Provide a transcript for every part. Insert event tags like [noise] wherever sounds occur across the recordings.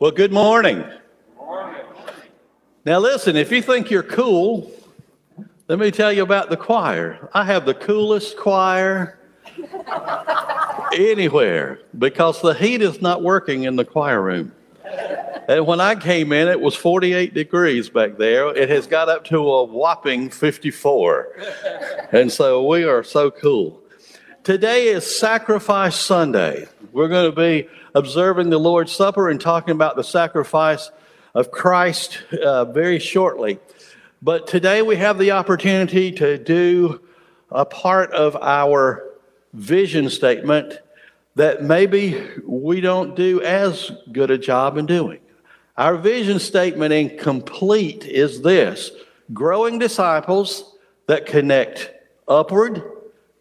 Well, good morning. Morning. Now, listen, if you think you're cool, let me tell you about the choir. I have the coolest choir [laughs] anywhere because the heat is not working in the choir room. And when I came in, it was 48 degrees back there. It has got up to a whopping 54. And so we are so cool. Today is Sacrifice Sunday. We're going to be observing the Lord's Supper and talking about the sacrifice of Christ uh, very shortly. But today we have the opportunity to do a part of our vision statement that maybe we don't do as good a job in doing. Our vision statement in complete is this growing disciples that connect upward,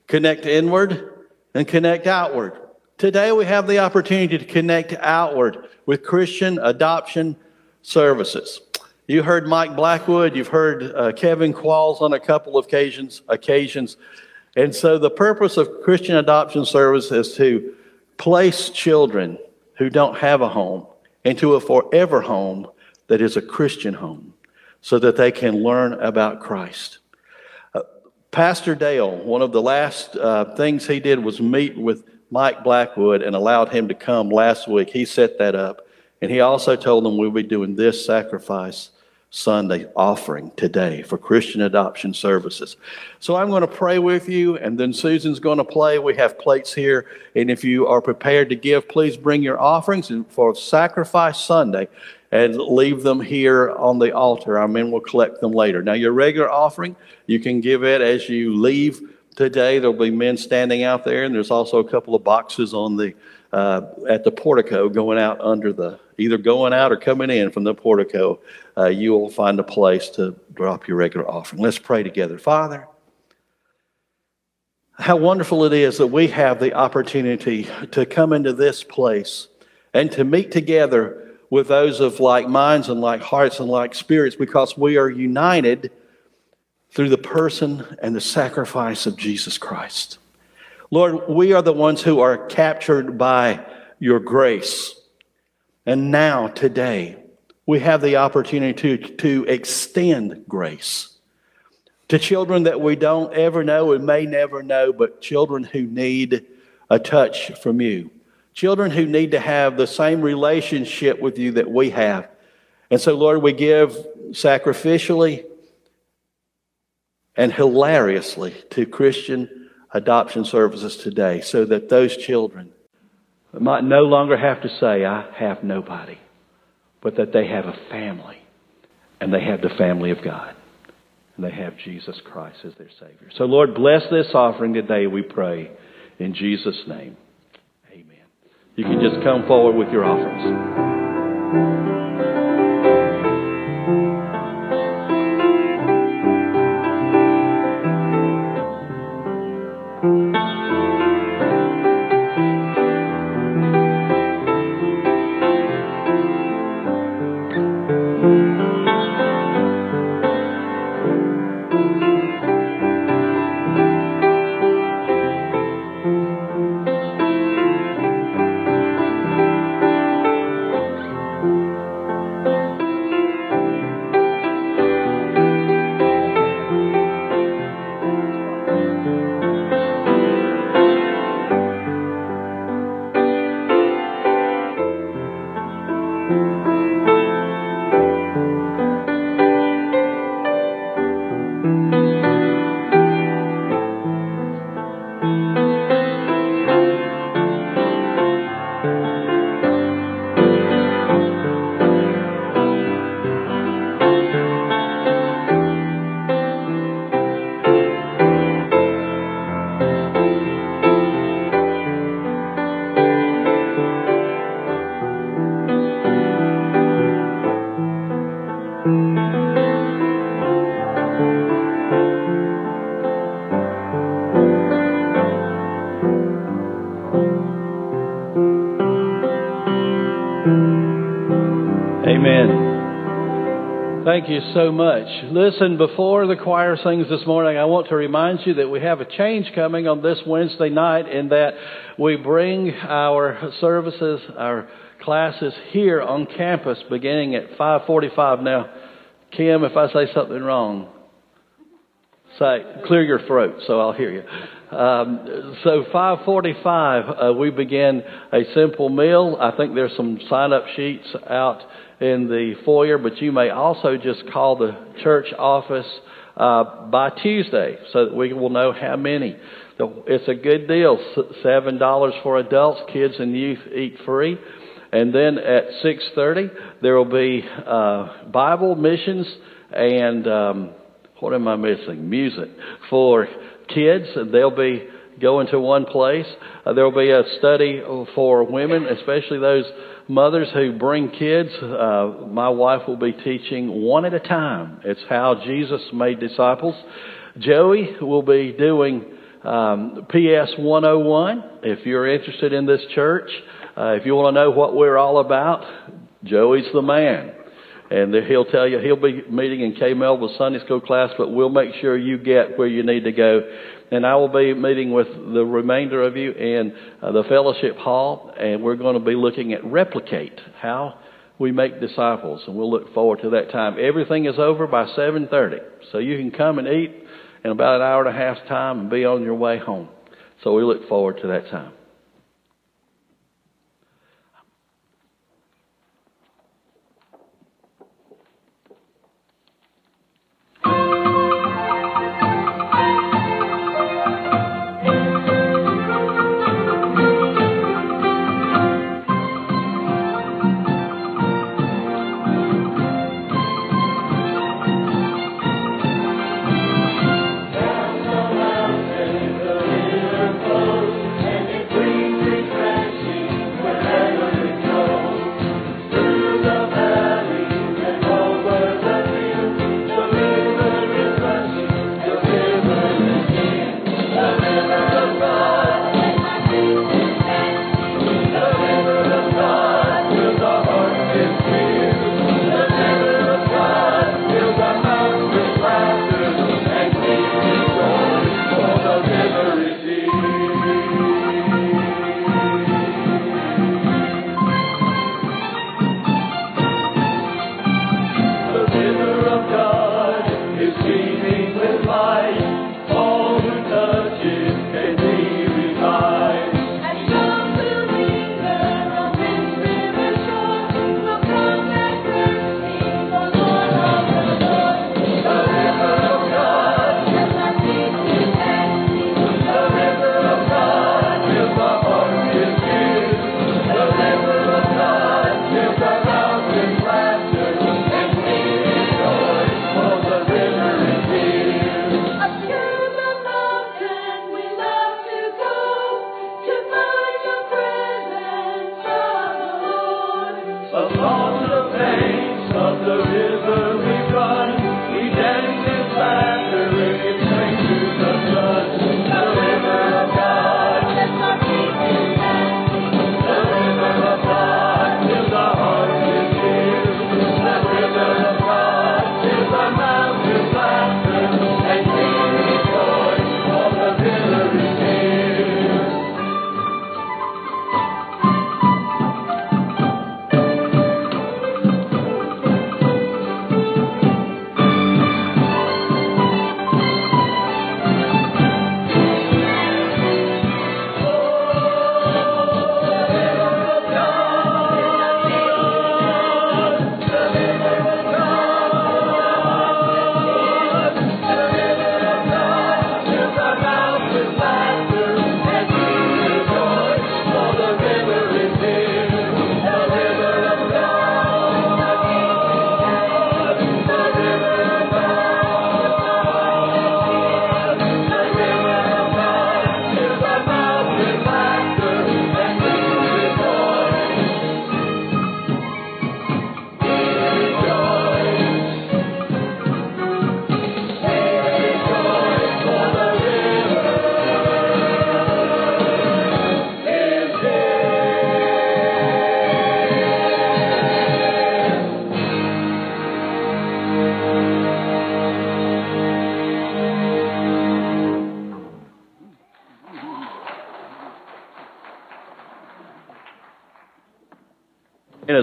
connect inward, and connect outward. Today we have the opportunity to connect outward with Christian adoption services. You heard Mike Blackwood, you've heard uh, Kevin Qualls on a couple of occasions, occasions. And so the purpose of Christian adoption service is to place children who don't have a home into a forever home that is a Christian home so that they can learn about Christ. Uh, Pastor Dale, one of the last uh, things he did was meet with Mike Blackwood and allowed him to come last week. He set that up. And he also told them we'll be doing this sacrifice Sunday offering today for Christian adoption services. So I'm going to pray with you, and then Susan's going to play. We have plates here, and if you are prepared to give, please bring your offerings for Sacrifice Sunday and leave them here on the altar. Our men will collect them later. Now, your regular offering, you can give it as you leave today. There'll be men standing out there, and there's also a couple of boxes on the uh, at the portico going out under the either going out or coming in from the portico, uh, you will find a place to drop your regular offering. Let's pray together. Father, how wonderful it is that we have the opportunity to come into this place and to meet together with those of like minds and like hearts and like spirits because we are united through the person and the sacrifice of Jesus Christ. Lord, we are the ones who are captured by your grace. And now, today, we have the opportunity to, to extend grace to children that we don't ever know and may never know, but children who need a touch from you. Children who need to have the same relationship with you that we have. And so, Lord, we give sacrificially and hilariously to Christian adoption services today so that those children might no longer have to say, I have nobody, but that they have a family and they have the family of God and they have Jesus Christ as their Savior. So, Lord, bless this offering today, we pray, in Jesus' name. Amen. You can just come forward with your offerings. So much. Listen, before the choir sings this morning, I want to remind you that we have a change coming on this Wednesday night in that we bring our services, our classes here on campus beginning at 5:45. Now, Kim, if I say something wrong, say clear your throat so I'll hear you. Um, so 5:45, uh, we begin a simple meal. I think there's some sign-up sheets out in the foyer, but you may also just call the church office uh, by Tuesday so that we will know how many. It's a good deal. Seven dollars for adults, kids and youth eat free. And then at 6:30 there will be uh, Bible missions and um, what am I missing? Music for kids. They'll be going to one place. Uh, there will be a study for women, especially those mothers who bring kids. Uh, my wife will be teaching one at a time. It's how Jesus made disciples. Joey will be doing um, PS 101. If you're interested in this church, uh, if you want to know what we're all about, Joey's the man. And he'll tell you, he'll be meeting in K Melville Sunday School class, but we'll make sure you get where you need to go. And I will be meeting with the remainder of you in uh, the fellowship hall, and we're going to be looking at replicate, how we make disciples, and we'll look forward to that time. Everything is over by 7.30, so you can come and eat in about an hour and a half's time and be on your way home. So we look forward to that time.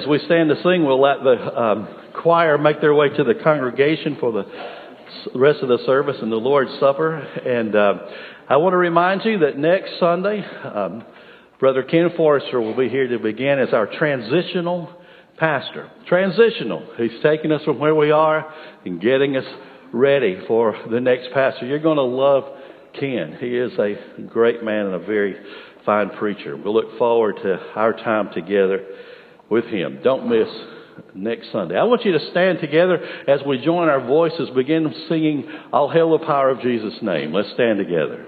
As we stand to sing, we'll let the um, choir make their way to the congregation for the rest of the service and the Lord's Supper. And uh, I want to remind you that next Sunday, um, Brother Ken Forrester will be here to begin as our transitional pastor. Transitional. He's taking us from where we are and getting us ready for the next pastor. You're going to love Ken. He is a great man and a very fine preacher. We look forward to our time together with him. Don't miss next Sunday. I want you to stand together as we join our voices, begin singing All Hail the Power of Jesus' name. Let's stand together.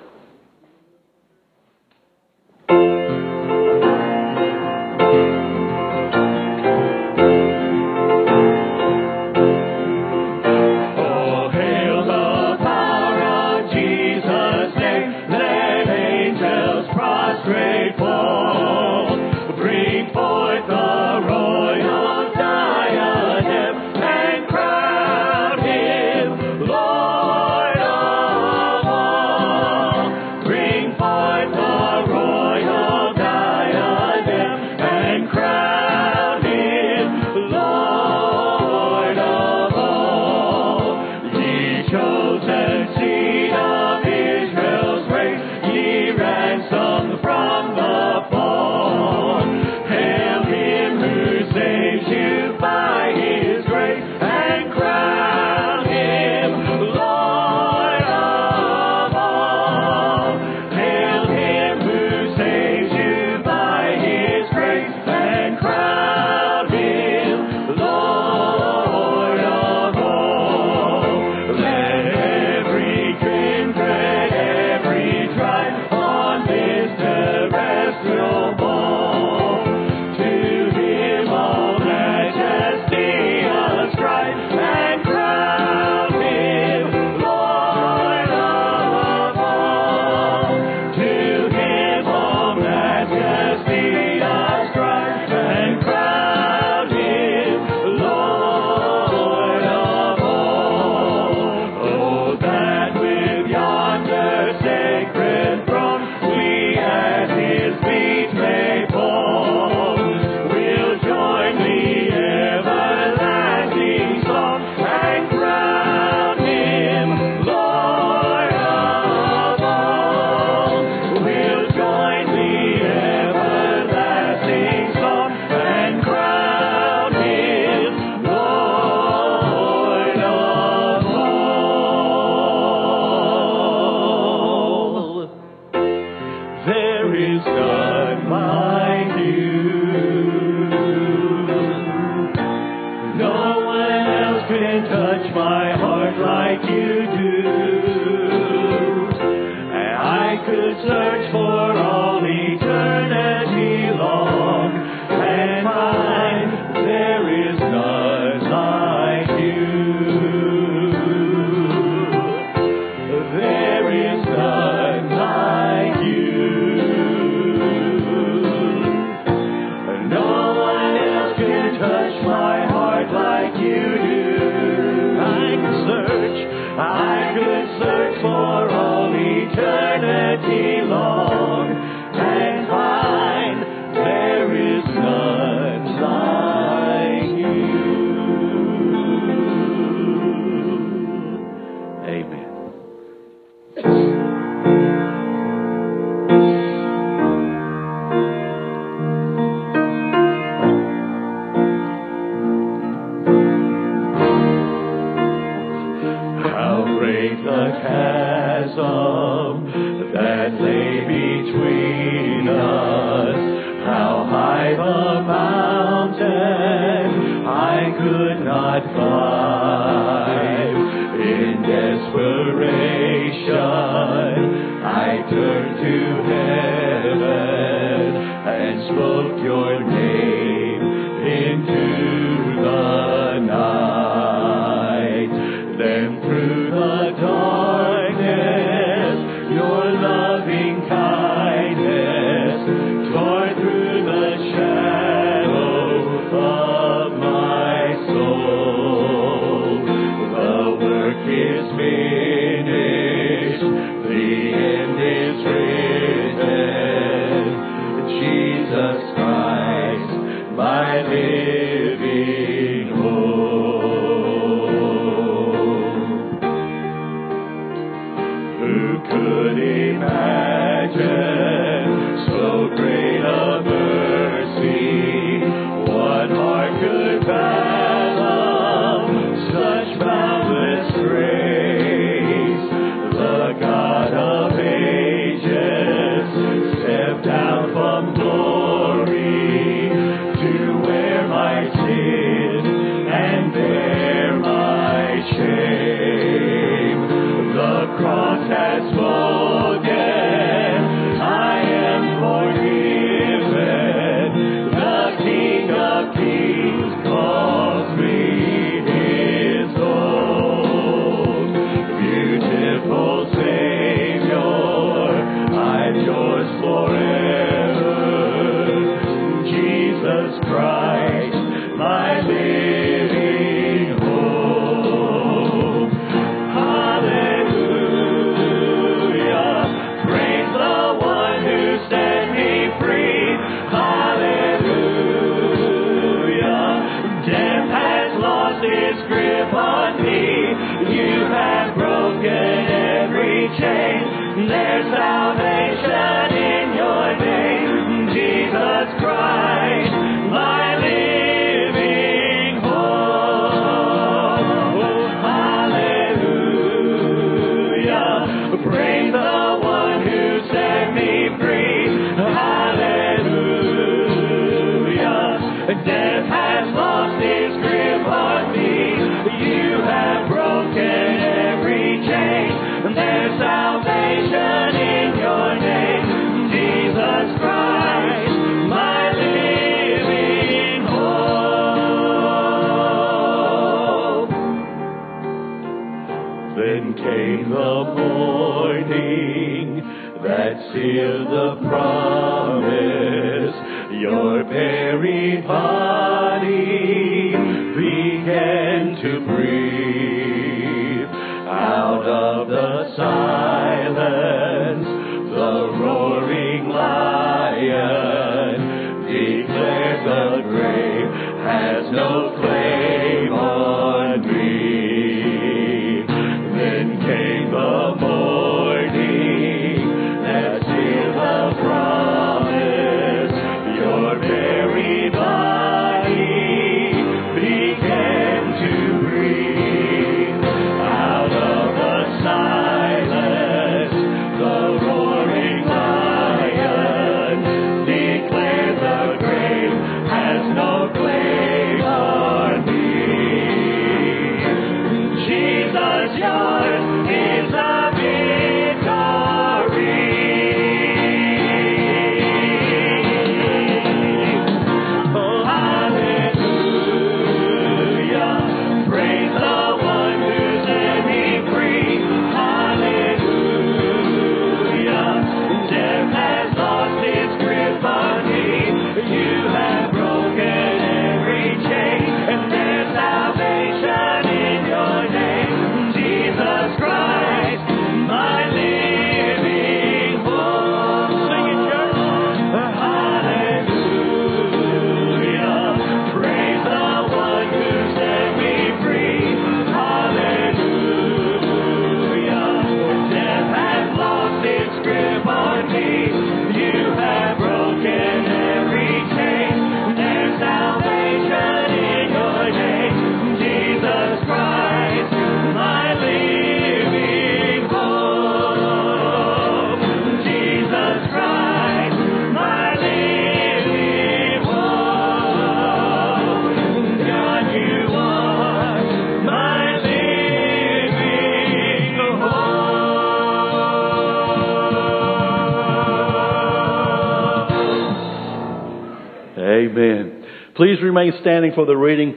Standing for the reading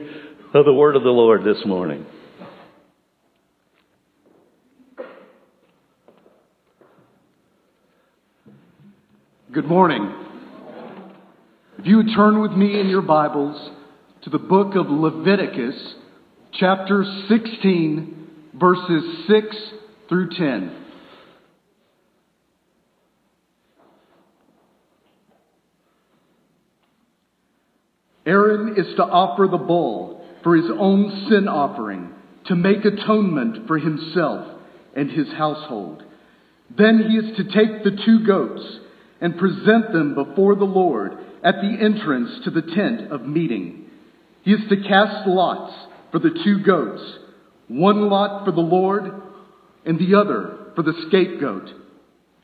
of the word of the Lord this morning. Good morning. If you would turn with me in your Bibles to the book of Leviticus, chapter 16, verses 6 through 10. Aaron is to offer the bull for his own sin offering to make atonement for himself and his household. Then he is to take the two goats and present them before the Lord at the entrance to the tent of meeting. He is to cast lots for the two goats, one lot for the Lord and the other for the scapegoat.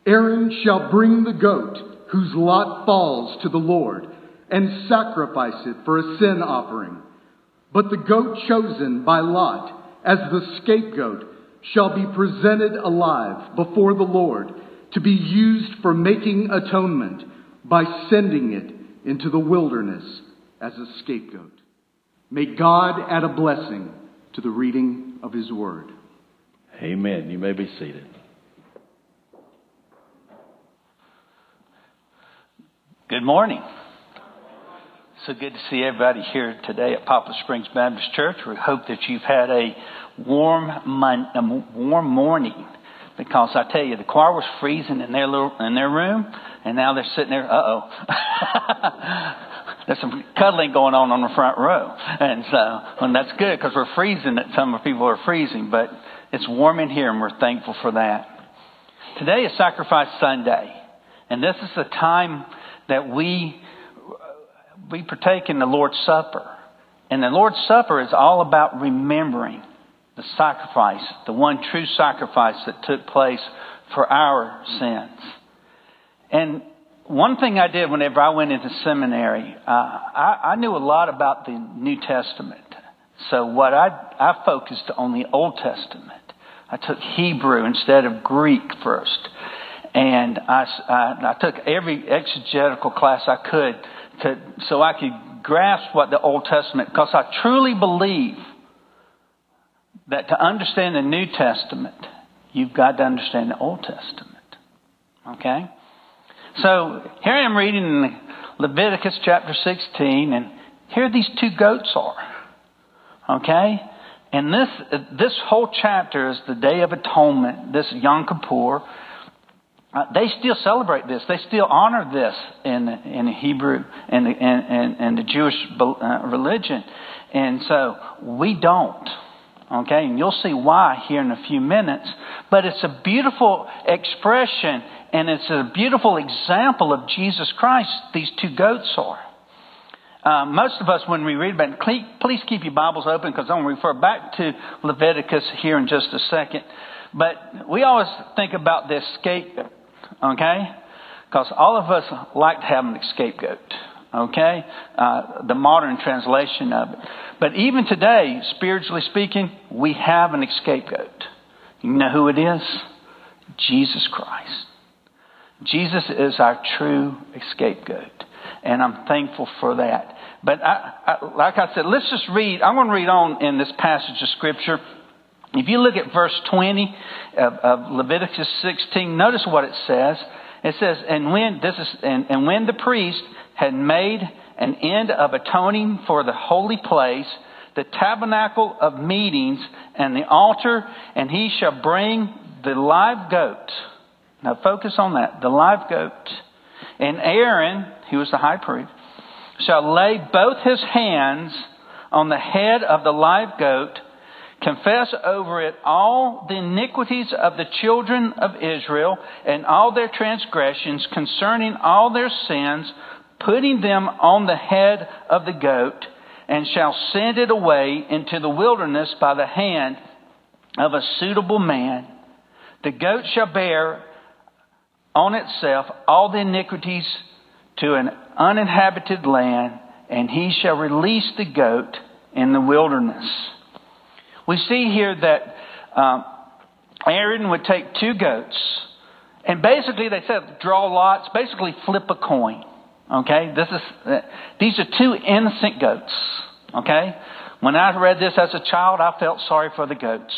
Aaron shall bring the goat whose lot falls to the Lord and sacrifice it for a sin offering. But the goat chosen by Lot as the scapegoat shall be presented alive before the Lord to be used for making atonement by sending it into the wilderness as a scapegoat. May God add a blessing to the reading of His Word. Amen. You may be seated. Good morning. So good to see everybody here today at Poplar Springs Baptist Church. We hope that you've had a warm, mon- a warm morning because I tell you, the choir was freezing in their little, in their room, and now they're sitting there. Uh oh. [laughs] There's some cuddling going on on the front row, and so and that's good because we're freezing. That some of people are freezing, but it's warm in here, and we're thankful for that. Today is Sacrifice Sunday, and this is the time that we we partake in the Lord's Supper. And the Lord's Supper is all about remembering the sacrifice, the one true sacrifice that took place for our sins. And one thing I did whenever I went into seminary, uh, I, I knew a lot about the New Testament. So what I, I focused on the Old Testament. I took Hebrew instead of Greek first. And I, I, I took every exegetical class I could to, so I could grasp what the Old Testament, because I truly believe that to understand the New Testament you've got to understand the Old Testament. Okay? So here I am reading in Leviticus chapter 16, and here these two goats are. Okay? And this, this whole chapter is the Day of Atonement, this Yom Kippur. Uh, they still celebrate this. They still honor this in in Hebrew and in, in, the Jewish uh, religion, and so we don't. Okay, and you'll see why here in a few minutes. But it's a beautiful expression, and it's a beautiful example of Jesus Christ. These two goats are. Uh, most of us, when we read about it, please keep your Bibles open because I'm going to refer back to Leviticus here in just a second. But we always think about this scapegoat, okay? Because all of us like to have an scapegoat, okay? Uh, the modern translation of it. But even today, spiritually speaking, we have an scapegoat. You know who it is? Jesus Christ. Jesus is our true scapegoat. And I'm thankful for that. But I, I, like I said, let's just read. I'm going to read on in this passage of Scripture. If you look at verse 20 of, of Leviticus 16, notice what it says. It says, and when, this is, and, and when the priest had made an end of atoning for the holy place, the tabernacle of meetings, and the altar, and he shall bring the live goat. Now focus on that, the live goat. And Aaron, who was the high priest, shall lay both his hands on the head of the live goat, confess over it all the iniquities of the children of Israel and all their transgressions concerning all their sins, putting them on the head of the goat, and shall send it away into the wilderness by the hand of a suitable man. The goat shall bear on itself all the iniquities to an uninhabited land, and he shall release the goat in the wilderness. We see here that um, Aaron would take two goats, and basically they said draw lots, basically flip a coin. Okay, this is uh, these are two innocent goats. Okay, when I read this as a child, I felt sorry for the goats,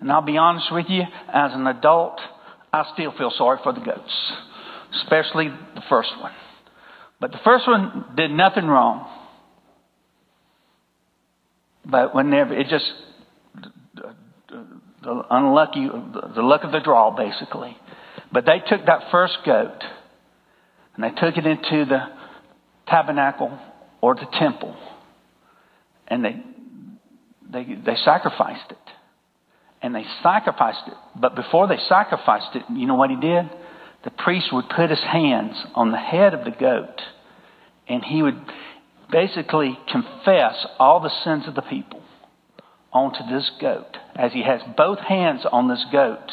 and I'll be honest with you, as an adult, I still feel sorry for the goats, especially the first one. But the first one did nothing wrong. But whenever it just the unlucky, the luck of the draw, basically. But they took that first goat and they took it into the tabernacle or the temple, and they they they sacrificed it, and they sacrificed it. But before they sacrificed it, you know what he did? the priest would put his hands on the head of the goat and he would basically confess all the sins of the people onto this goat as he has both hands on this goat.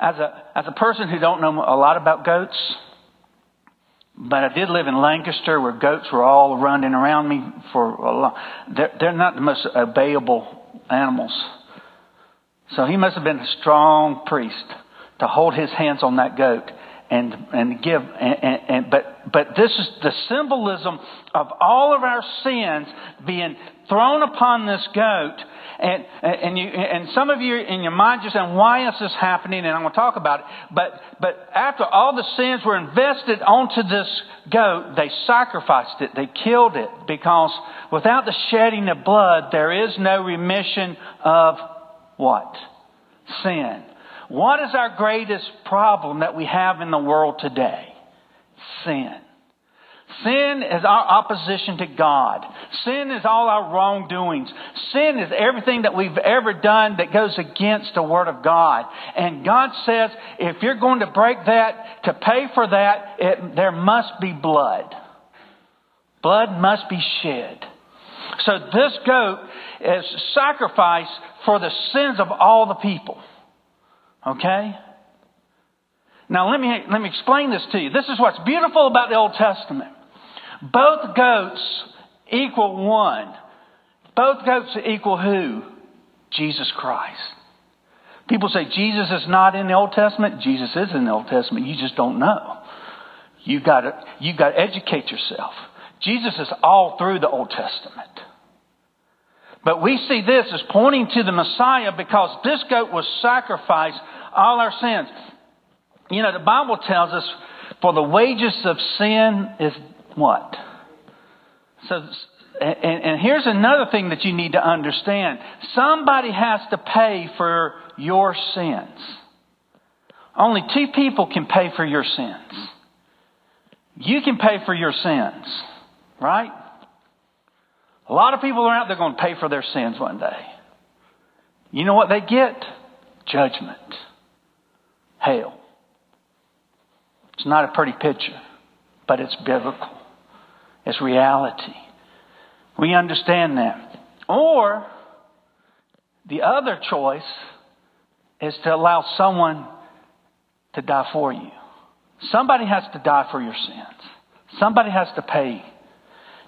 As a, as a person who don't know a lot about goats, but I did live in Lancaster where goats were all running around me for a lot. They're, they're not the most obeyable animals. So he must have been a strong priest to hold his hands on that goat and and give and, and, and, but but this is the symbolism of all of our sins being thrown upon this goat and and you and some of you in your mind just saying why is this happening? And I'm going to talk about it. But but after all the sins were invested onto this goat they sacrificed it. They killed it because without the shedding of blood there is no remission of what? Sin. What is our greatest problem that we have in the world today? Sin. Sin is our opposition to God. Sin is all our wrongdoings. Sin is everything that we've ever done that goes against the Word of God. And God says, if you're going to break that, to pay for that, it, there must be blood. Blood must be shed. So this goat is sacrifice for the sins of all the people. Okay? Now let me, let me explain this to you. This is what's beautiful about the Old Testament. Both goats equal one. Both goats equal who? Jesus Christ. People say Jesus is not in the Old Testament. Jesus is in the Old Testament. You just don't know. You got to you got to educate yourself. Jesus is all through the Old Testament. But we see this as pointing to the Messiah because this goat was sacrificed all our sins. You know, the Bible tells us for the wages of sin is what? So, and, and here's another thing that you need to understand. Somebody has to pay for your sins. Only two people can pay for your sins. You can pay for your sins, right? A lot of people are out there going to pay for their sins one day. You know what they get? Judgment. Hell. It's not a pretty picture, but it's biblical. It's reality. We understand that. Or the other choice is to allow someone to die for you. Somebody has to die for your sins. Somebody has to pay.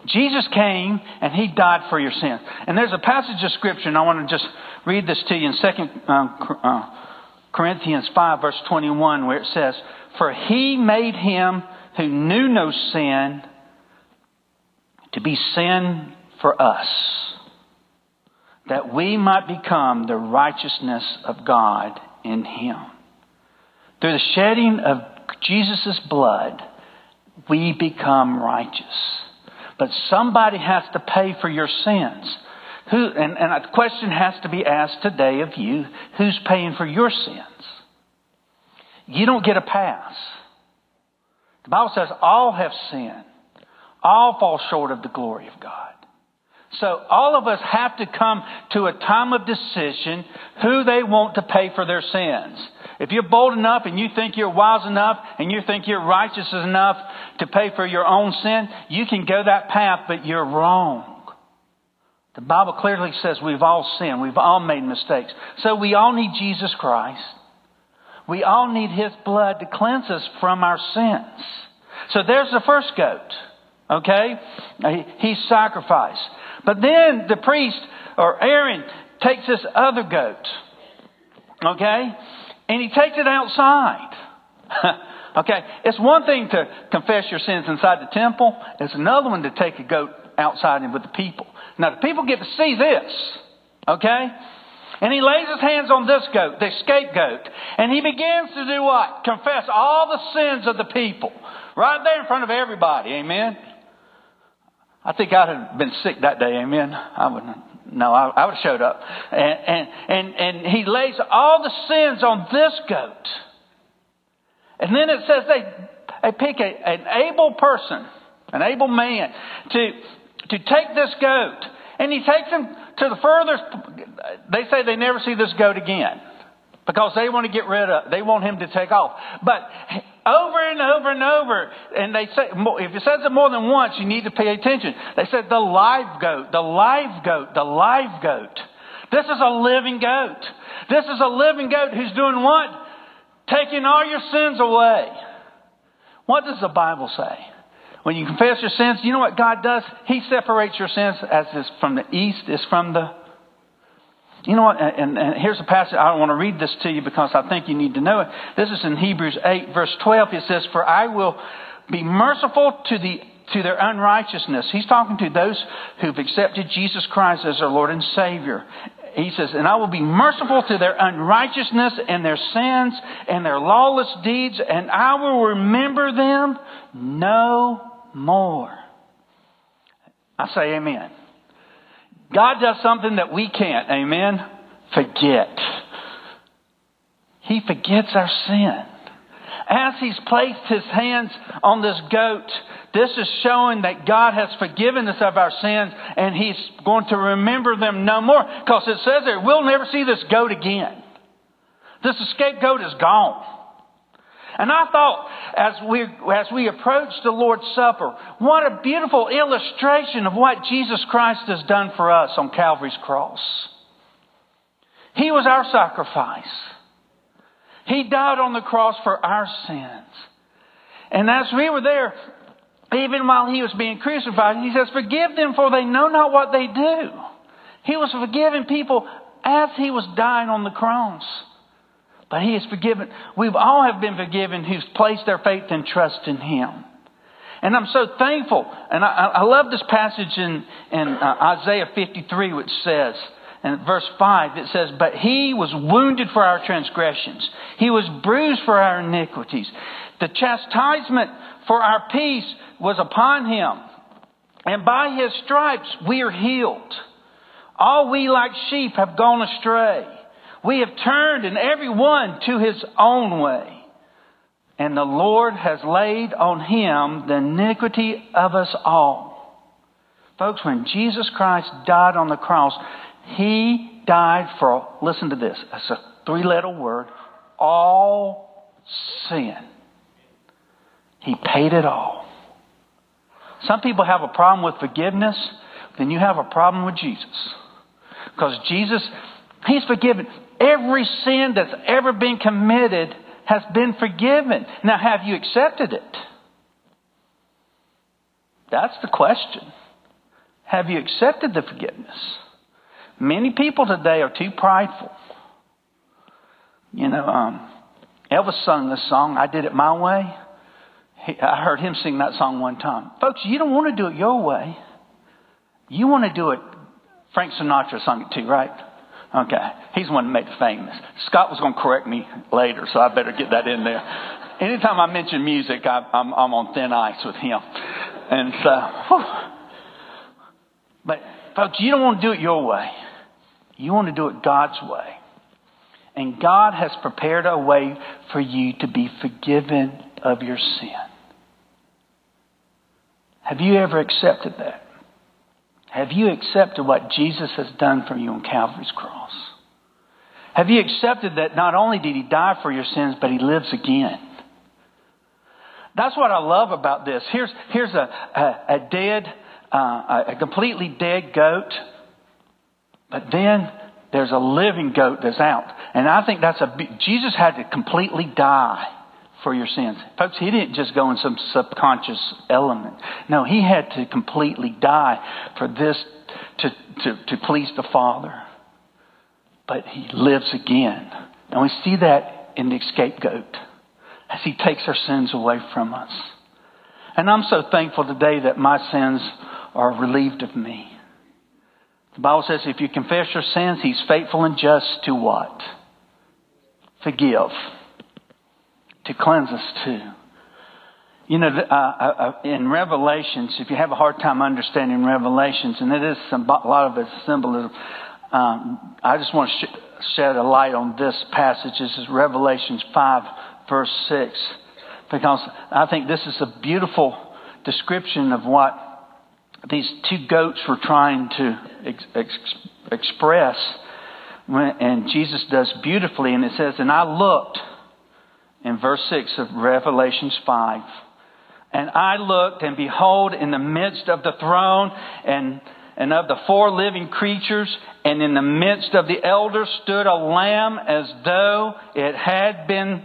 Jesus came and he died for your sins. And there's a passage of scripture, and I want to just read this to you in 2 um, uh, Corinthians 5, verse 21, where it says, For he made him who knew no sin to be sin for us, that we might become the righteousness of God in him. Through the shedding of Jesus' blood, we become righteous. But somebody has to pay for your sins. Who, and, and a question has to be asked today of you who's paying for your sins? You don't get a pass. The Bible says all have sinned, all fall short of the glory of God. So all of us have to come to a time of decision who they want to pay for their sins. If you're bold enough and you think you're wise enough and you think you're righteous enough to pay for your own sin, you can go that path, but you're wrong. The Bible clearly says we've all sinned. We've all made mistakes. So we all need Jesus Christ. We all need His blood to cleanse us from our sins. So there's the first goat. Okay? He's sacrificed. But then the priest or Aaron takes this other goat. Okay? And he takes it outside. [laughs] okay? It's one thing to confess your sins inside the temple. It's another one to take a goat outside and with the people. Now the people get to see this. Okay? And he lays his hands on this goat, the scapegoat, and he begins to do what? Confess all the sins of the people. Right there in front of everybody. Amen? I think I'd have been sick that day. Amen. I would no, I, I would have showed up. And, and, and, and he lays all the sins on this goat. And then it says they, they pick a, an able person, an able man, to, to take this goat. And he takes him to the furthest. They say they never see this goat again because they want to get rid of, they want him to take off. But over and over and over. And they say, if it says it more than once, you need to pay attention. They said the live goat, the live goat, the live goat. This is a living goat. This is a living goat who's doing what? Taking all your sins away. What does the Bible say? When you confess your sins, you know what God does? He separates your sins as is from the east is from the you know what? And, and, here's a passage. I don't want to read this to you because I think you need to know it. This is in Hebrews 8, verse 12. It says, For I will be merciful to the to their unrighteousness. He's talking to those who've accepted Jesus Christ as their Lord and Savior. He says, And I will be merciful to their unrighteousness and their sins and their lawless deeds, and I will remember them no more. I say amen. God does something that we can't. Amen? Forget. He forgets our sin. As He's placed His hands on this goat, this is showing that God has forgiven us of our sins and He's going to remember them no more. Because it says there, we'll never see this goat again. This scapegoat is gone. And I thought, as we, as we approach the Lord's Supper, what a beautiful illustration of what Jesus Christ has done for us on Calvary's cross. He was our sacrifice. He died on the cross for our sins. And as we were there, even while he was being crucified, he says, Forgive them, for they know not what they do. He was forgiving people as he was dying on the cross. But He is forgiven. We've all have been forgiven who's placed their faith and trust in Him. And I'm so thankful. And I, I love this passage in, in uh, Isaiah 53, which says, in verse 5, it says, But he was wounded for our transgressions, he was bruised for our iniquities. The chastisement for our peace was upon him. And by his stripes we are healed. All we like sheep have gone astray. We have turned and every one to his own way. And the Lord has laid on him the iniquity of us all. Folks, when Jesus Christ died on the cross, he died for, listen to this, it's a three letter word, all sin. He paid it all. Some people have a problem with forgiveness, then you have a problem with Jesus. Because Jesus, He's forgiven. Every sin that's ever been committed has been forgiven. Now, have you accepted it? That's the question. Have you accepted the forgiveness? Many people today are too prideful. You know, um, Elvis sung this song, I Did It My Way. He, I heard him sing that song one time. Folks, you don't want to do it your way. You want to do it. Frank Sinatra sung it too, right? Okay. He's the one that made famous. Scott was going to correct me later, so I better get that in there. Anytime I mention music, I, I'm, I'm on thin ice with him. And so, whew. but folks, you don't want to do it your way. You want to do it God's way. And God has prepared a way for you to be forgiven of your sin. Have you ever accepted that? Have you accepted what Jesus has done for you on Calvary's cross? Have you accepted that not only did He die for your sins, but He lives again? That's what I love about this. Here's, here's a, a, a dead, uh, a completely dead goat, but then there's a living goat that's out. And I think that's a, Jesus had to completely die for your sins. Folks, he didn't just go in some subconscious element. No, he had to completely die for this to, to, to please the Father. But he lives again. And we see that in the scapegoat as he takes our sins away from us. And I'm so thankful today that my sins are relieved of me. The Bible says if you confess your sins, he's faithful and just to what? Forgive to cleanse us too. You know, uh, uh, uh, in Revelations, if you have a hard time understanding Revelations, and it is some, a lot of it's symbolism, um, I just want to sh- shed a light on this passage. This is Revelations 5, verse 6, because I think this is a beautiful description of what these two goats were trying to ex- ex- express. When, and Jesus does beautifully, and it says, And I looked in verse 6 of Revelations 5. And I looked, and behold, in the midst of the throne and, and of the four living creatures, and in the midst of the elders stood a lamb as though it had been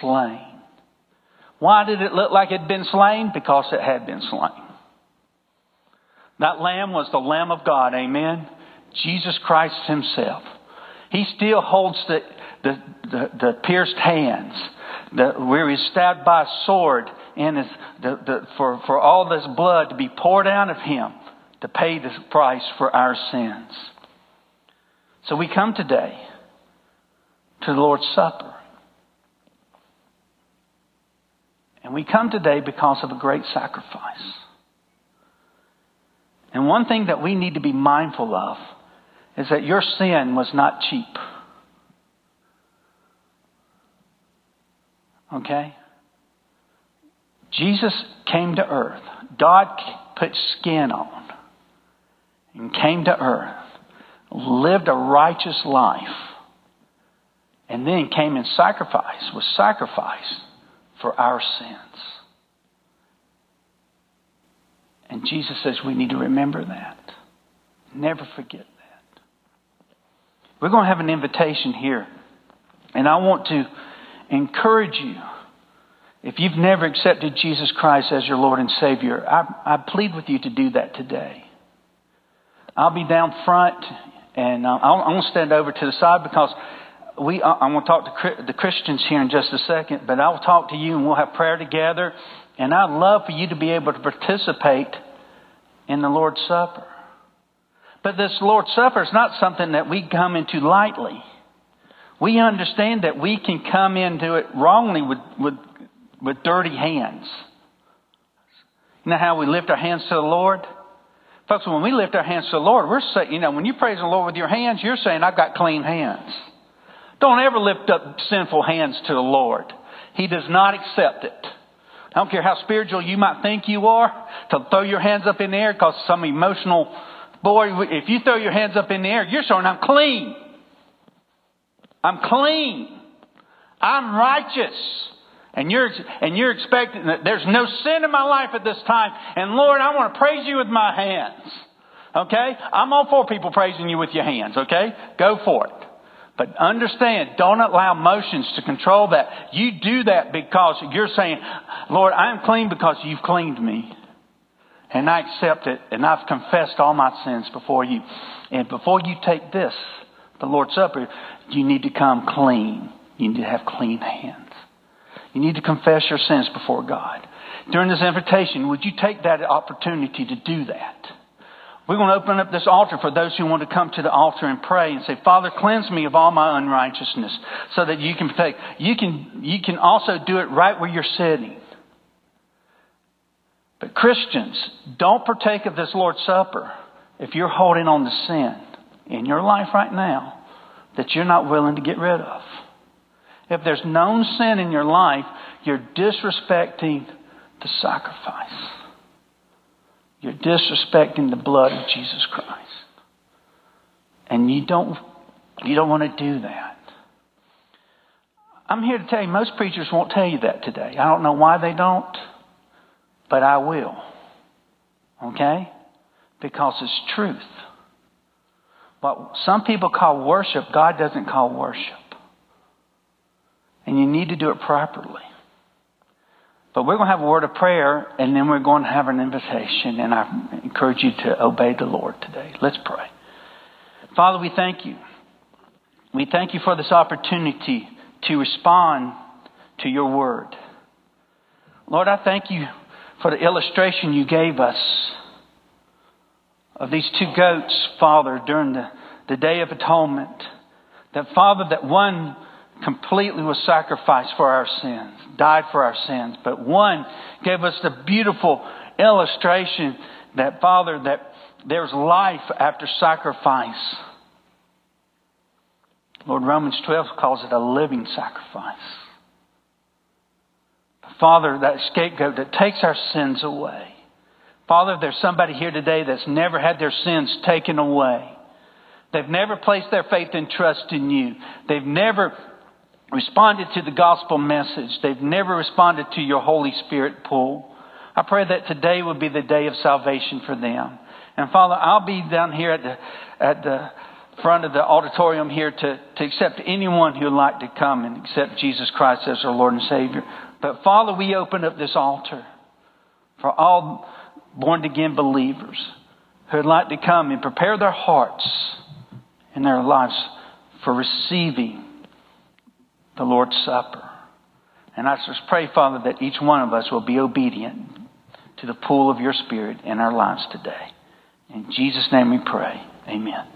slain. Why did it look like it had been slain? Because it had been slain. That lamb was the Lamb of God, amen? Jesus Christ Himself. He still holds the the, the, the pierced hands, the, where he's stabbed by a sword, and his, the, the, for, for all this blood to be poured out of him to pay the price for our sins. So we come today to the Lord's Supper. And we come today because of a great sacrifice. And one thing that we need to be mindful of is that your sin was not cheap. Okay? Jesus came to earth. God put skin on and came to earth, lived a righteous life, and then came in sacrifice, was sacrificed for our sins. And Jesus says we need to remember that. Never forget that. We're going to have an invitation here. And I want to encourage you. If you've never accepted Jesus Christ as your Lord and Savior, I, I plead with you to do that today. I'll be down front and I'm going to stand over to the side because we, I'm going to talk to the Christians here in just a second, but I'll talk to you and we'll have prayer together And I'd love for you to be able to participate in the Lord's Supper. But this Lord's Supper is not something that we come into lightly. We understand that we can come into it wrongly with, with, with dirty hands. You know how we lift our hands to the Lord? Folks, when we lift our hands to the Lord, we're saying, you know, when you praise the Lord with your hands, you're saying, I've got clean hands. Don't ever lift up sinful hands to the Lord. He does not accept it. I don't care how spiritual you might think you are, to throw your hands up in the air because some emotional boy, if you throw your hands up in the air, you're showing I'm clean. I'm clean. I'm righteous. And you're, and you're expecting that there's no sin in my life at this time. And Lord, I want to praise you with my hands. Okay? I'm all for people praising you with your hands. Okay? Go for it. But understand, don't allow emotions to control that. You do that because you're saying, Lord, I'm clean because you've cleaned me. And I accept it, and I've confessed all my sins before you. And before you take this, the Lord's Supper, you need to come clean. You need to have clean hands. You need to confess your sins before God. During this invitation, would you take that opportunity to do that? We're going to open up this altar for those who want to come to the altar and pray and say, Father, cleanse me of all my unrighteousness so that you can take. You can, you can also do it right where you're sitting. But Christians, don't partake of this Lord's Supper if you're holding on to sin in your life right now that you're not willing to get rid of. If there's known sin in your life, you're disrespecting the sacrifice. You're disrespecting the blood of Jesus Christ. And you don't, you don't want to do that. I'm here to tell you, most preachers won't tell you that today. I don't know why they don't, but I will. Okay? Because it's truth. What some people call worship, God doesn't call worship. And you need to do it properly. But we're going to have a word of prayer and then we're going to have an invitation. And I encourage you to obey the Lord today. Let's pray. Father, we thank you. We thank you for this opportunity to respond to your word. Lord, I thank you for the illustration you gave us of these two goats, Father, during the, the Day of Atonement. That, Father, that one completely was sacrificed for our sins, died for our sins, but one gave us the beautiful illustration that, Father, that there's life after sacrifice. Lord, Romans 12 calls it a living sacrifice. Father, that scapegoat that takes our sins away. Father, if there's somebody here today that's never had their sins taken away, they've never placed their faith and trust in you, they've never responded to the gospel message, they've never responded to your Holy Spirit pull. I pray that today will be the day of salvation for them. And Father, I'll be down here at the, at the front of the auditorium here to, to accept anyone who would like to come and accept Jesus Christ as our Lord and Savior. But Father, we open up this altar for all born again believers who'd like to come and prepare their hearts and their lives for receiving the Lord's Supper. And I just pray, Father, that each one of us will be obedient to the pull of your Spirit in our lives today. In Jesus' name we pray. Amen.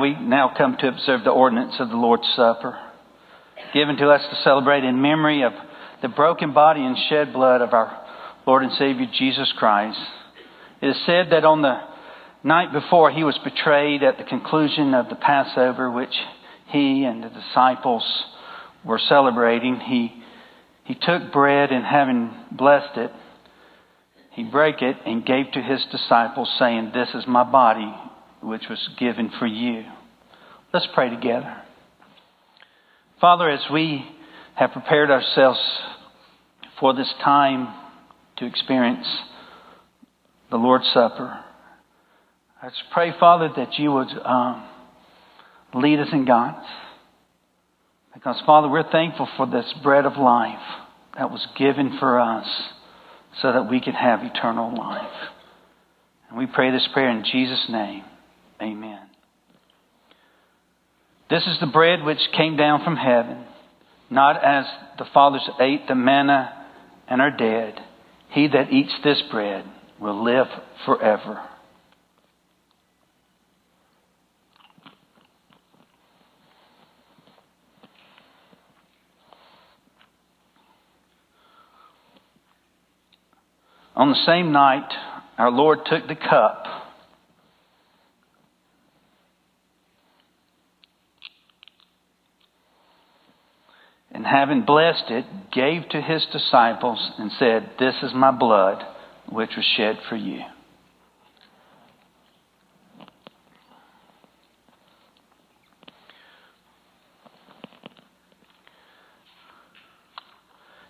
We now come to observe the ordinance of the Lord's Supper, given to us to celebrate in memory of the broken body and shed blood of our Lord and Savior Jesus Christ. It is said that on the night before he was betrayed at the conclusion of the Passover, which he and the disciples were celebrating, he, he took bread and having blessed it, he brake it and gave to his disciples, saying, This is my body, which was given for you. Let's pray together. Father, as we have prepared ourselves for this time to experience the Lord's Supper, I just pray, Father, that you would um, lead us guide us. Because, Father, we're thankful for this bread of life that was given for us so that we could have eternal life. And we pray this prayer in Jesus' name. Amen. This is the bread which came down from heaven, not as the fathers ate the manna and are dead. He that eats this bread will live forever. On the same night, our Lord took the cup. And having blessed it, gave to his disciples and said, This is my blood, which was shed for you.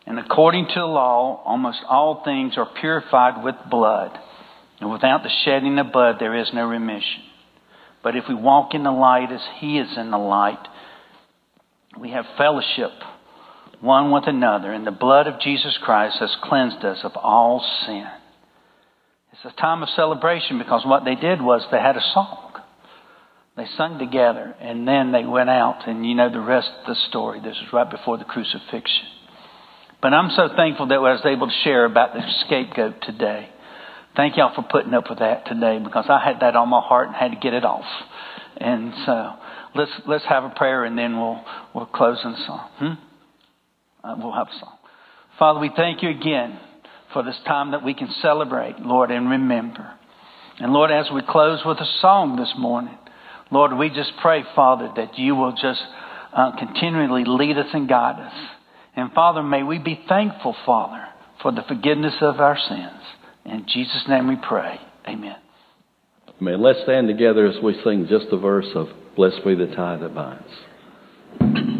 And according to the law, almost all things are purified with blood. And without the shedding of blood, there is no remission. But if we walk in the light as He is in the light, we have fellowship one with another, and the blood of Jesus Christ has cleansed us of all sin. It's a time of celebration because what they did was they had a song. They sung together, and then they went out, and you know the rest of the story. This is right before the crucifixion. But I'm so thankful that I was able to share about the scapegoat today. Thank y'all for putting up with that today because I had that on my heart and had to get it off. And so let's let's have a prayer and then we'll we'll close in song. Hmm? Uh, we'll have a song. Father, we thank you again for this time that we can celebrate, Lord, and remember. And Lord, as we close with a song this morning, Lord, we just pray, Father, that you will just uh, continually lead us and guide us. And Father, may we be thankful, Father, for the forgiveness of our sins. In Jesus' name we pray. Amen. Amen. Let's stand together as we sing just the verse of Blessed be the tie that binds.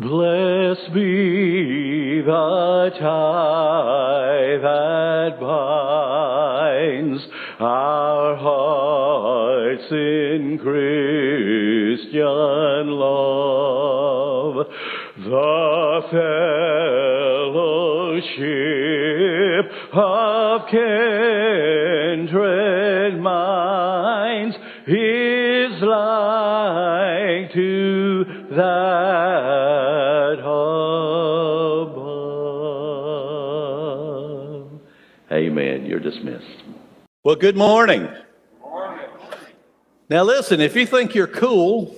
Blessed be the tie that binds our hearts in Christian love. The fellowship of kindred minds is like to that You're dismissed. Well, good morning. Now, listen, if you think you're cool,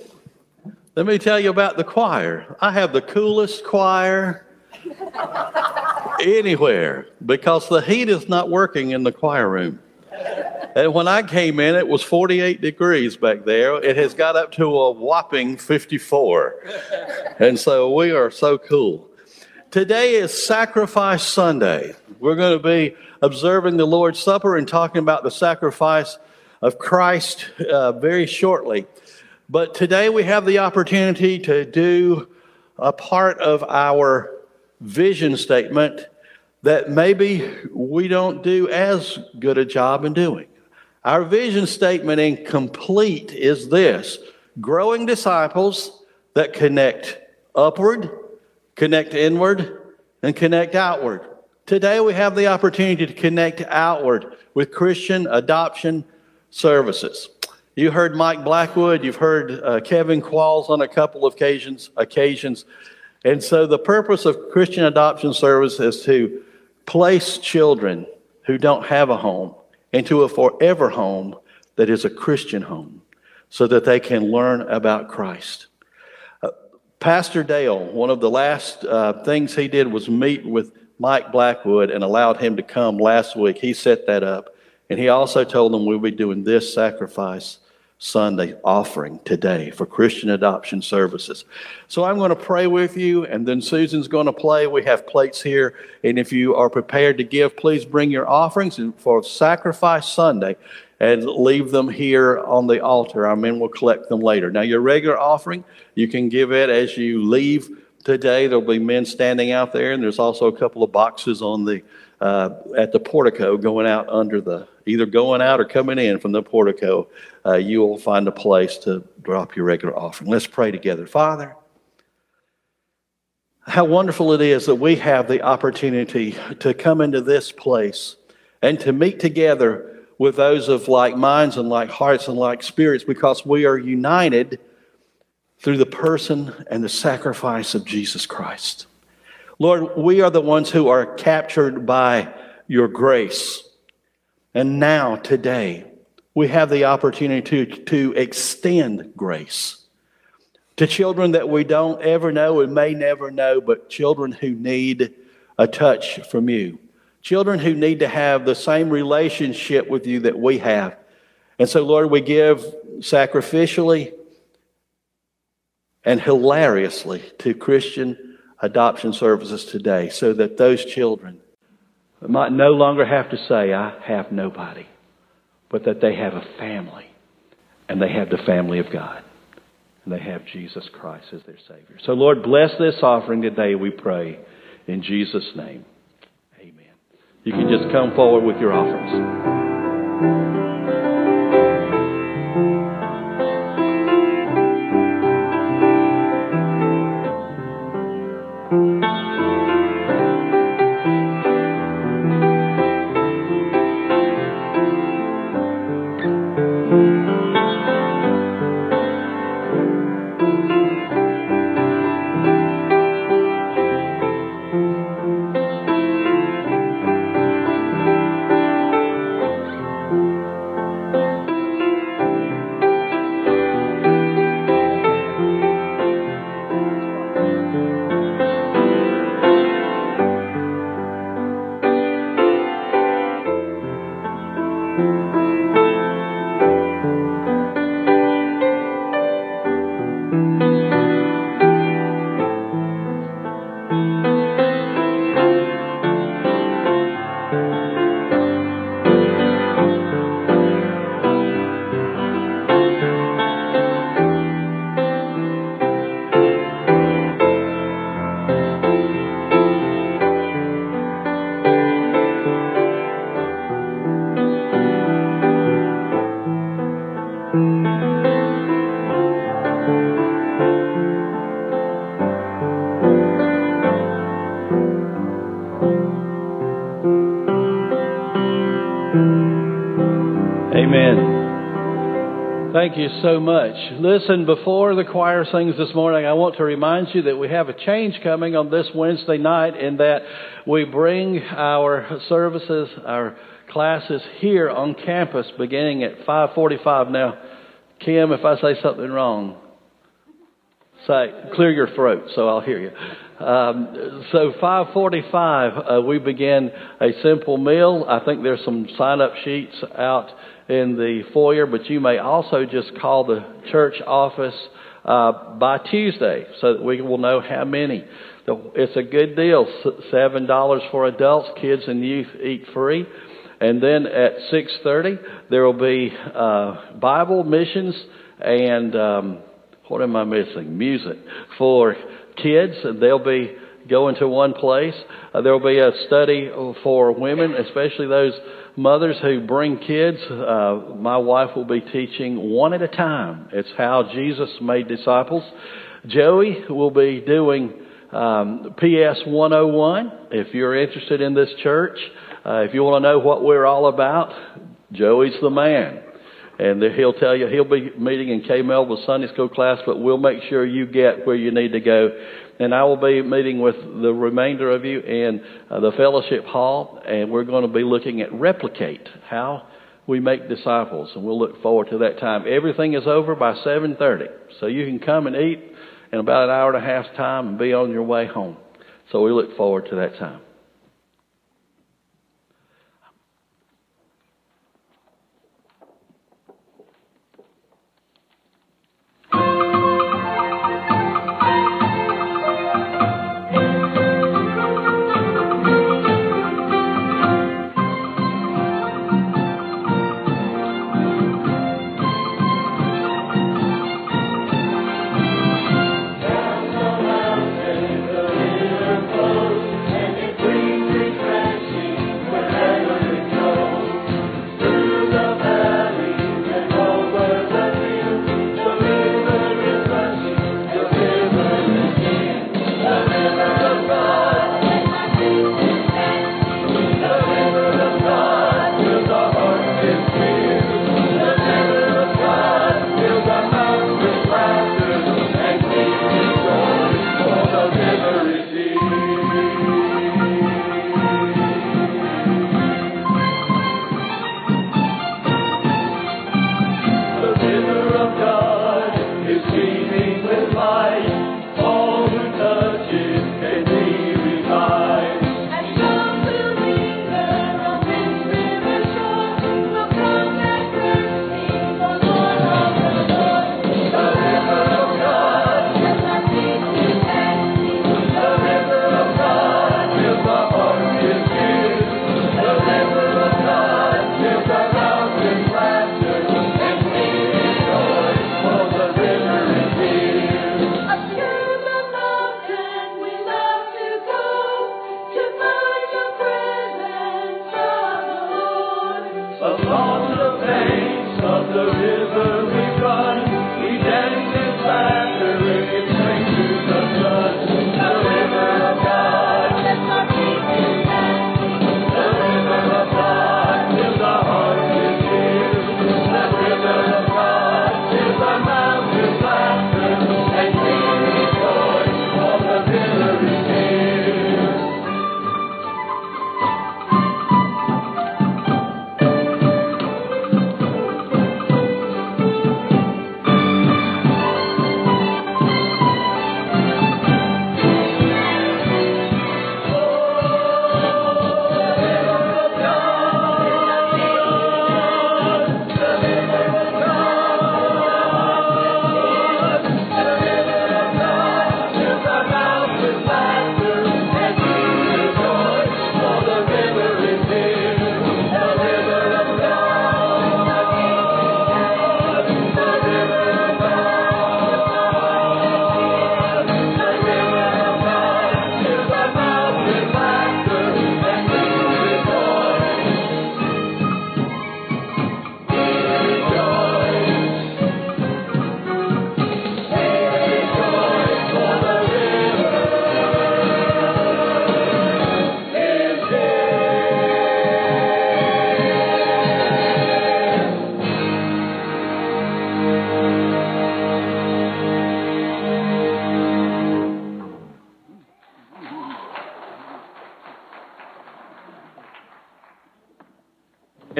let me tell you about the choir. I have the coolest choir [laughs] anywhere because the heat is not working in the choir room. And when I came in, it was 48 degrees back there. It has got up to a whopping 54. And so we are so cool. Today is Sacrifice Sunday. We're going to be observing the Lord's Supper and talking about the sacrifice of Christ uh, very shortly. But today we have the opportunity to do a part of our vision statement that maybe we don't do as good a job in doing. Our vision statement in complete is this growing disciples that connect upward, connect inward, and connect outward. Today we have the opportunity to connect outward with Christian adoption services. You heard Mike Blackwood, you've heard uh, Kevin Qualls on a couple of occasions, occasions. And so the purpose of Christian adoption service is to place children who don't have a home into a forever home that is a Christian home so that they can learn about Christ. Uh, Pastor Dale, one of the last uh, things he did was meet with Mike Blackwood and allowed him to come last week. He set that up. And he also told them we'll be doing this sacrifice Sunday offering today for Christian adoption services. So I'm going to pray with you, and then Susan's going to play. We have plates here, and if you are prepared to give, please bring your offerings for Sacrifice Sunday and leave them here on the altar. Our men will collect them later. Now, your regular offering, you can give it as you leave today. There'll be men standing out there, and there's also a couple of boxes on the uh, at the portico going out under the either going out or coming in from the portico. Uh, you will find a place to drop your regular offering. Let's pray together, Father. How wonderful it is that we have the opportunity to come into this place and to meet together with those of like minds and like hearts and like spirits because we are united through the person and the sacrifice of Jesus Christ. Lord, we are the ones who are captured by your grace. And now, today, we have the opportunity to, to extend grace to children that we don't ever know and may never know, but children who need a touch from you. Children who need to have the same relationship with you that we have. And so, Lord, we give sacrificially and hilariously to Christian adoption services today so that those children might no longer have to say, I have nobody, but that they have a family and they have the family of God and they have Jesus Christ as their Savior. So, Lord, bless this offering today, we pray, in Jesus' name. Amen. You can just come forward with your offerings. Thank you so much. Listen, before the choir sings this morning, I want to remind you that we have a change coming on this Wednesday night in that we bring our services, our classes here on campus beginning at 545. Now, Kim, if I say something wrong, say, clear your throat so I'll hear you. Um, so 545, uh, we begin a simple meal. I think there's some sign up sheets out in the foyer, but you may also just call the church office uh, by Tuesday so that we will know how many. It's a good deal. Seven dollars for adults, kids and youth eat free. And then at 6:30 there will be uh, Bible missions and um, what am I missing? Music for kids, they'll be going to one place. Uh, there will be a study for women, especially those mothers who bring kids, uh, my wife will be teaching one at a time. It's how Jesus made disciples. Joey will be doing um, PS 101. If you're interested in this church, uh, if you want to know what we're all about, Joey's the man. And he'll tell you, he'll be meeting in K Melville's Sunday school class, but we'll make sure you get where you need to go and I will be meeting with the remainder of you in uh, the fellowship hall, and we're going to be looking at replicate how we make disciples, and we'll look forward to that time. Everything is over by 7:30, so you can come and eat in about an hour and a half's time and be on your way home. So we look forward to that time.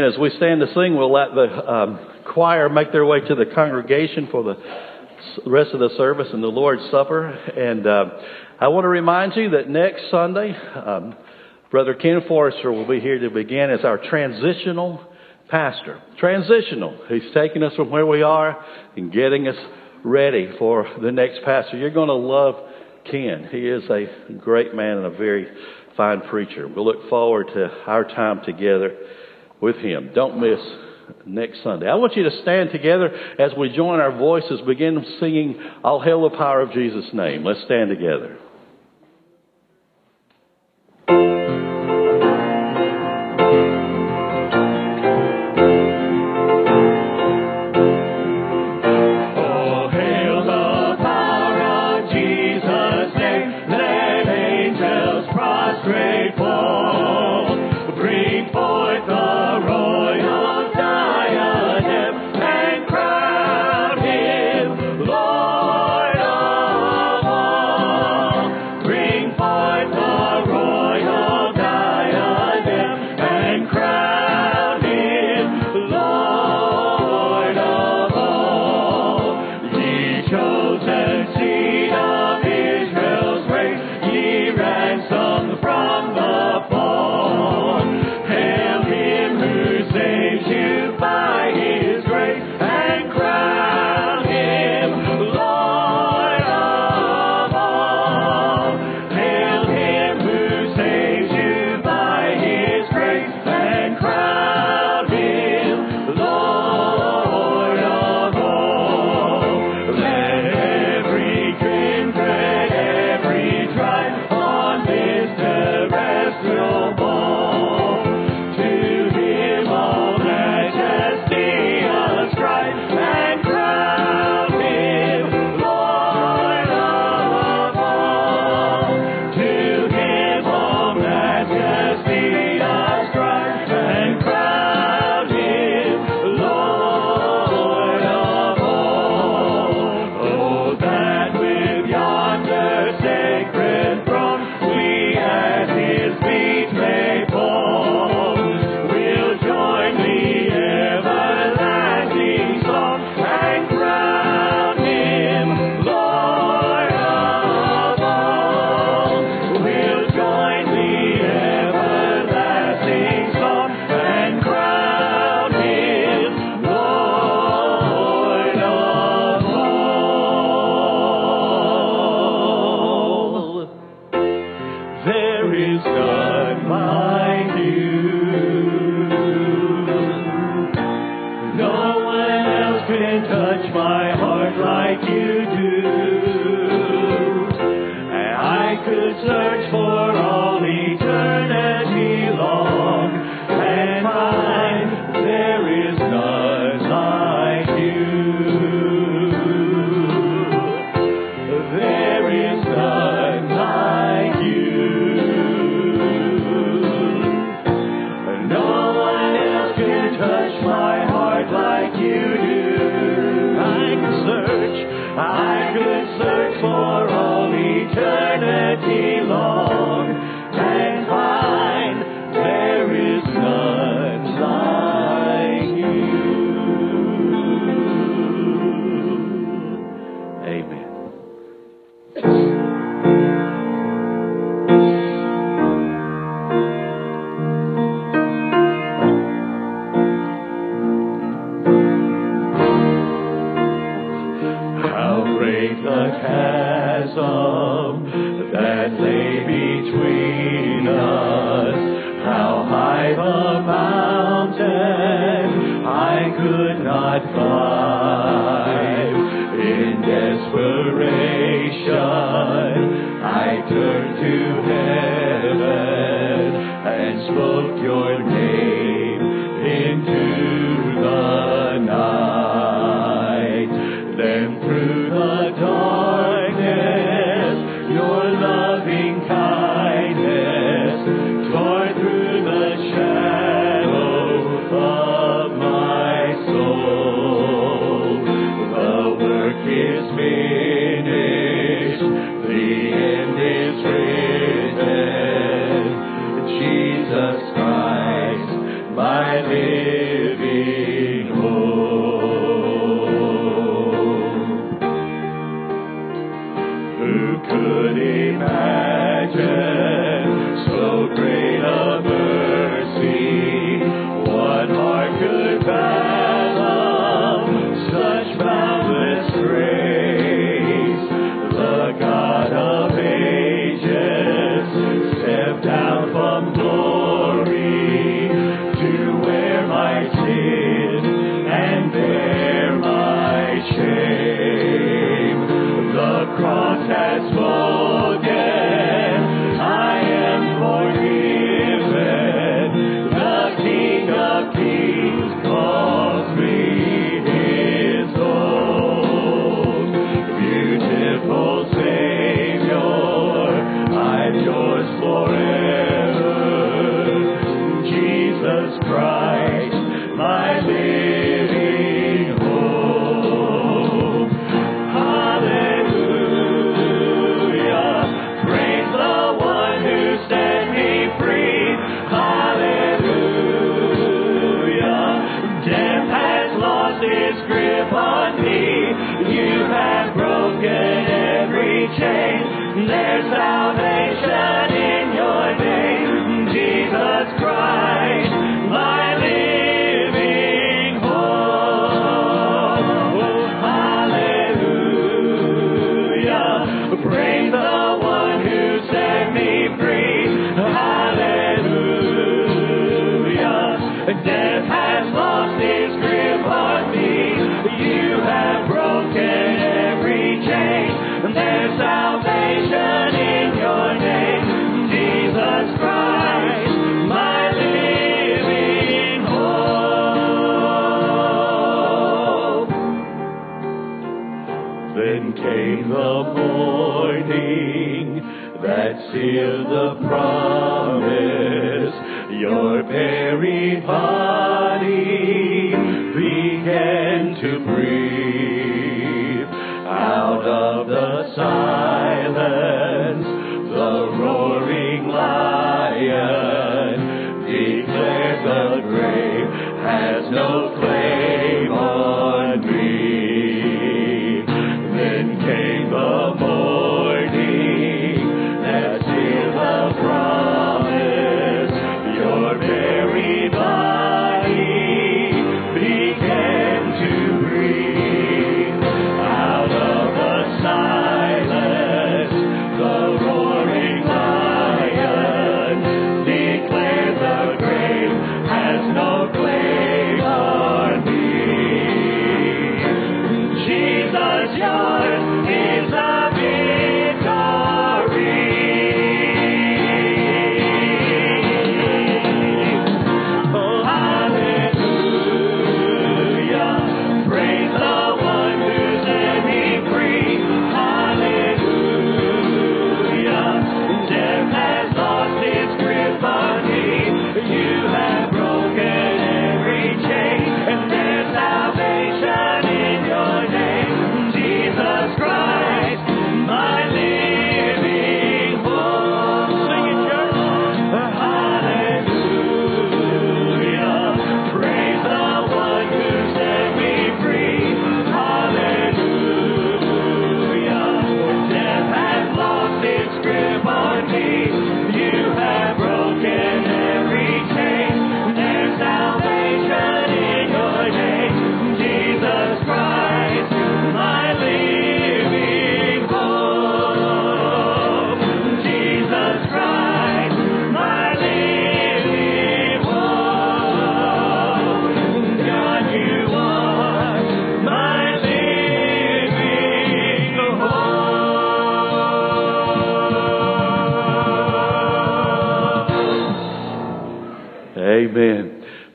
And as we stand to sing, we'll let the um, choir make their way to the congregation for the rest of the service and the Lord's Supper. And uh, I want to remind you that next Sunday, um, Brother Ken Forrester will be here to begin as our transitional pastor. Transitional. He's taking us from where we are and getting us ready for the next pastor. You're going to love Ken. He is a great man and a very fine preacher. We look forward to our time together with him. Don't miss next Sunday. I want you to stand together as we join our voices, begin singing All Hail the Power of Jesus' name. Let's stand together.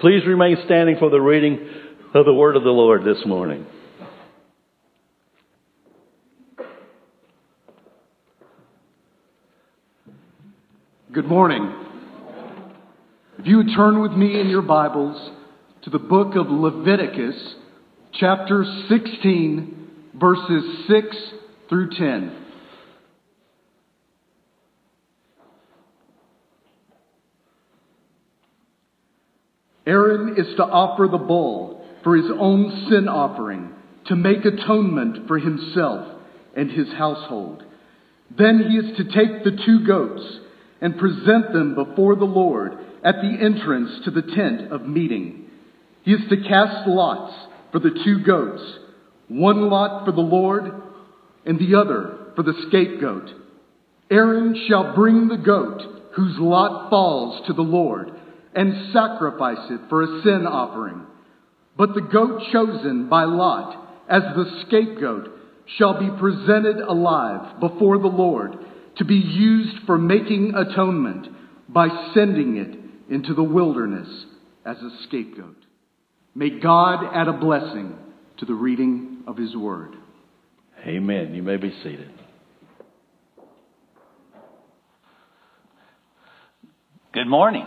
Please remain standing for the reading of the word of the Lord this morning. Good morning. If you would turn with me in your Bibles to the book of Leviticus, chapter 16, verses 6 through 10. Aaron is to offer the bull for his own sin offering to make atonement for himself and his household. Then he is to take the two goats and present them before the Lord at the entrance to the tent of meeting. He is to cast lots for the two goats, one lot for the Lord and the other for the scapegoat. Aaron shall bring the goat whose lot falls to the Lord and sacrifice it for a sin offering. But the goat chosen by Lot as the scapegoat shall be presented alive before the Lord to be used for making atonement by sending it into the wilderness as a scapegoat. May God add a blessing to the reading of His Word. Amen. You may be seated. Good morning.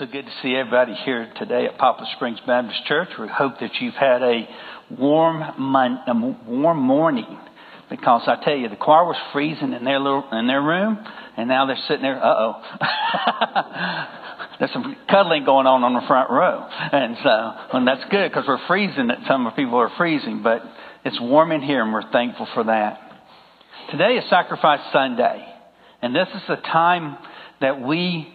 So good to see everybody here today at Poplar Springs Baptist Church. We hope that you've had a warm, mon- a warm morning because I tell you, the choir was freezing in their little, in their room, and now they're sitting there. Uh oh. [laughs] There's some cuddling going on on the front row, and so and that's good because we're freezing. That some of people are freezing, but it's warm in here, and we're thankful for that. Today is Sacrifice Sunday, and this is the time that we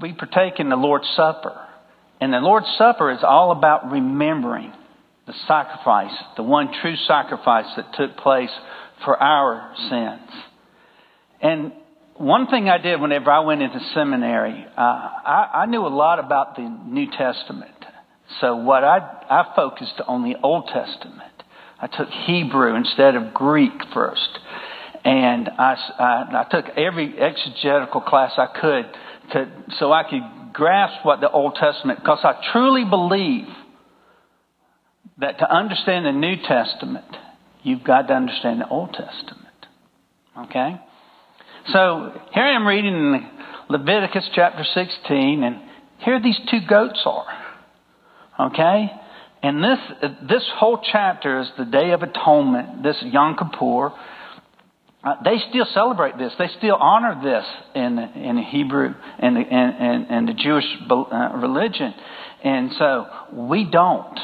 we partake in the Lord's Supper. And the Lord's Supper is all about remembering the sacrifice, the one true sacrifice that took place for our sins. And one thing I did whenever I went into seminary, uh, I, I knew a lot about the New Testament. So what I, I focused on the Old Testament. I took Hebrew instead of Greek first. And I, I, I took every exegetical class I could to, so I could grasp what the Old Testament, because I truly believe that to understand the New Testament, you've got to understand the Old Testament. Okay? So here I am reading in Leviticus chapter 16, and here these two goats are. Okay? And this, this whole chapter is the Day of Atonement, this Yom Kippur. Uh, they still celebrate this. They still honor this in in Hebrew and in, in, the Jewish uh, religion, and so we don't.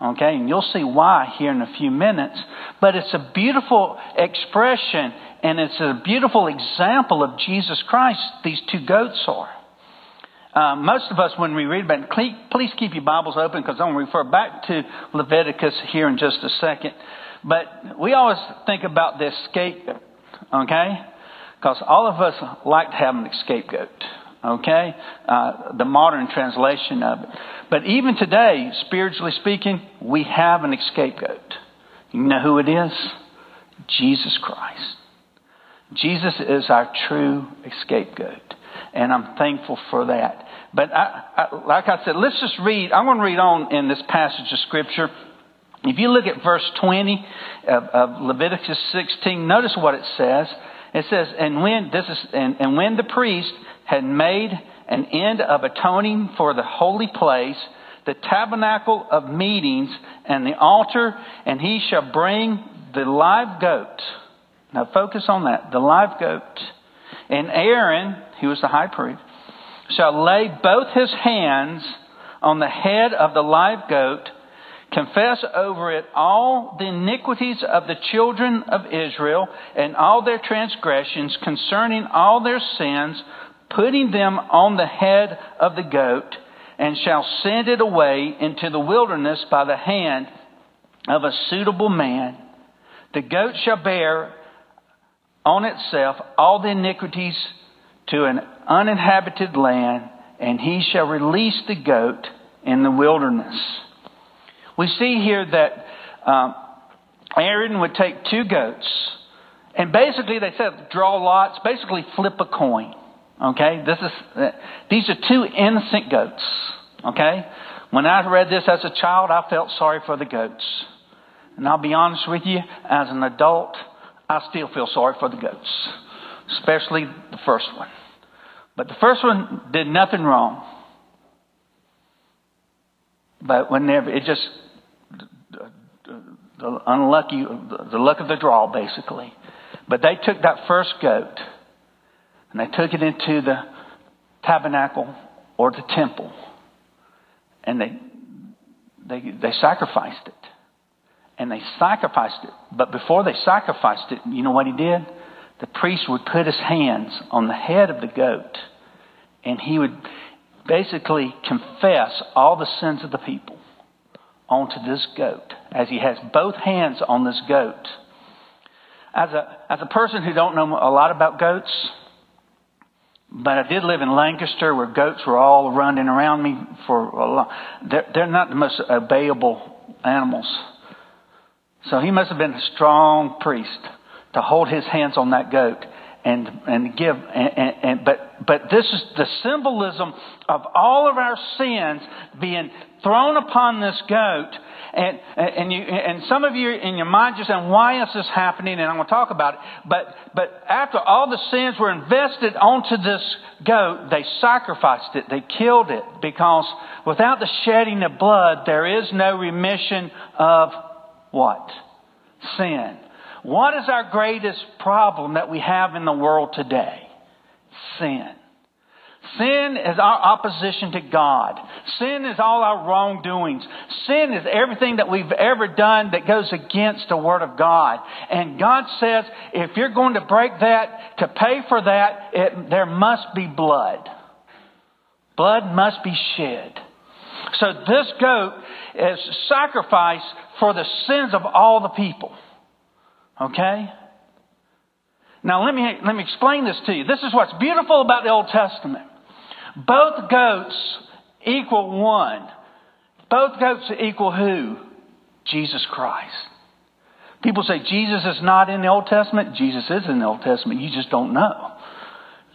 Okay, and you'll see why here in a few minutes. But it's a beautiful expression, and it's a beautiful example of Jesus Christ. These two goats are. Uh, most of us, when we read about it, please keep your Bibles open because I'm going to refer back to Leviticus here in just a second. But we always think about this scapegoat Okay? Because all of us like to have an scapegoat. Okay? Uh, the modern translation of it. But even today, spiritually speaking, we have an scapegoat. You know who it is? Jesus Christ. Jesus is our true scapegoat. And I'm thankful for that. But I, I, like I said, let's just read. I'm going to read on in this passage of Scripture. If you look at verse 20 of, of Leviticus 16, notice what it says. It says, and when, this is, and, and when the priest had made an end of atoning for the holy place, the tabernacle of meetings, and the altar, and he shall bring the live goat. Now focus on that, the live goat. And Aaron, who was the high priest, shall lay both his hands on the head of the live goat confess over it all the iniquities of the children of Israel and all their transgressions concerning all their sins, putting them on the head of the goat, and shall send it away into the wilderness by the hand of a suitable man. The goat shall bear on itself all the iniquities to an uninhabited land, and he shall release the goat in the wilderness. We see here that um, Aaron would take two goats, and basically they said draw lots, basically flip a coin. Okay? This is, uh, these are two innocent goats. Okay? When I read this as a child, I felt sorry for the goats. And I'll be honest with you, as an adult, I still feel sorry for the goats. Especially the first one. But the first one did nothing wrong. But whenever, it just, the unlucky, the luck of the draw, basically. But they took that first goat and they took it into the tabernacle or the temple and they, they, they sacrificed it. And they sacrificed it. But before they sacrificed it, you know what he did? The priest would put his hands on the head of the goat and he would basically confess all the sins of the people onto this goat as he has both hands on this goat. As a, as a person who don't know a lot about goats, but I did live in Lancaster where goats were all running around me for a long, they're, they're not the most obeyable animals. So he must have been a strong priest to hold his hands on that goat and and give and, and, and, but but this is the symbolism of all of our sins being thrown upon this goat. And and you and some of you in your mind just saying why is this happening? And I'm going to talk about it. But but after all the sins were invested onto this goat they sacrificed it. They killed it because without the shedding of blood there is no remission of what? Sin what is our greatest problem that we have in the world today? Sin. Sin is our opposition to God. Sin is all our wrongdoings. Sin is everything that we've ever done that goes against the Word of God. And God says, if you're going to break that, to pay for that, it, there must be blood. Blood must be shed. So this goat is sacrifice for the sins of all the people. Okay? Now let me, let me explain this to you. This is what's beautiful about the Old Testament. Both goats equal one. Both goats equal who? Jesus Christ. People say Jesus is not in the Old Testament. Jesus is in the Old Testament. You just don't know.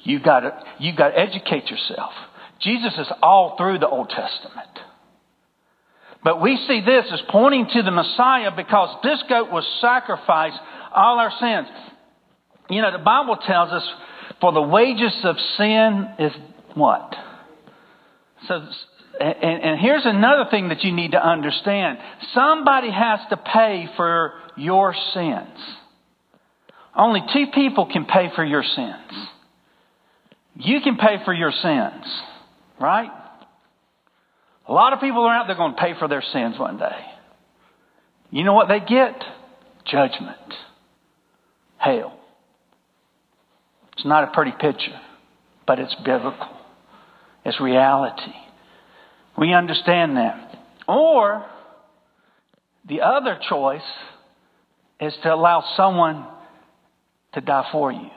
You got to you got to educate yourself. Jesus is all through the Old Testament. But we see this as pointing to the Messiah because this goat was sacrificed all our sins. You know, the Bible tells us for the wages of sin is what? So, and, and here's another thing that you need to understand. Somebody has to pay for your sins. Only two people can pay for your sins. You can pay for your sins, right? A lot of people are out there going to pay for their sins one day. You know what they get? Judgment. Hell. It's not a pretty picture, but it's biblical. It's reality. We understand that. Or, the other choice is to allow someone to die for you.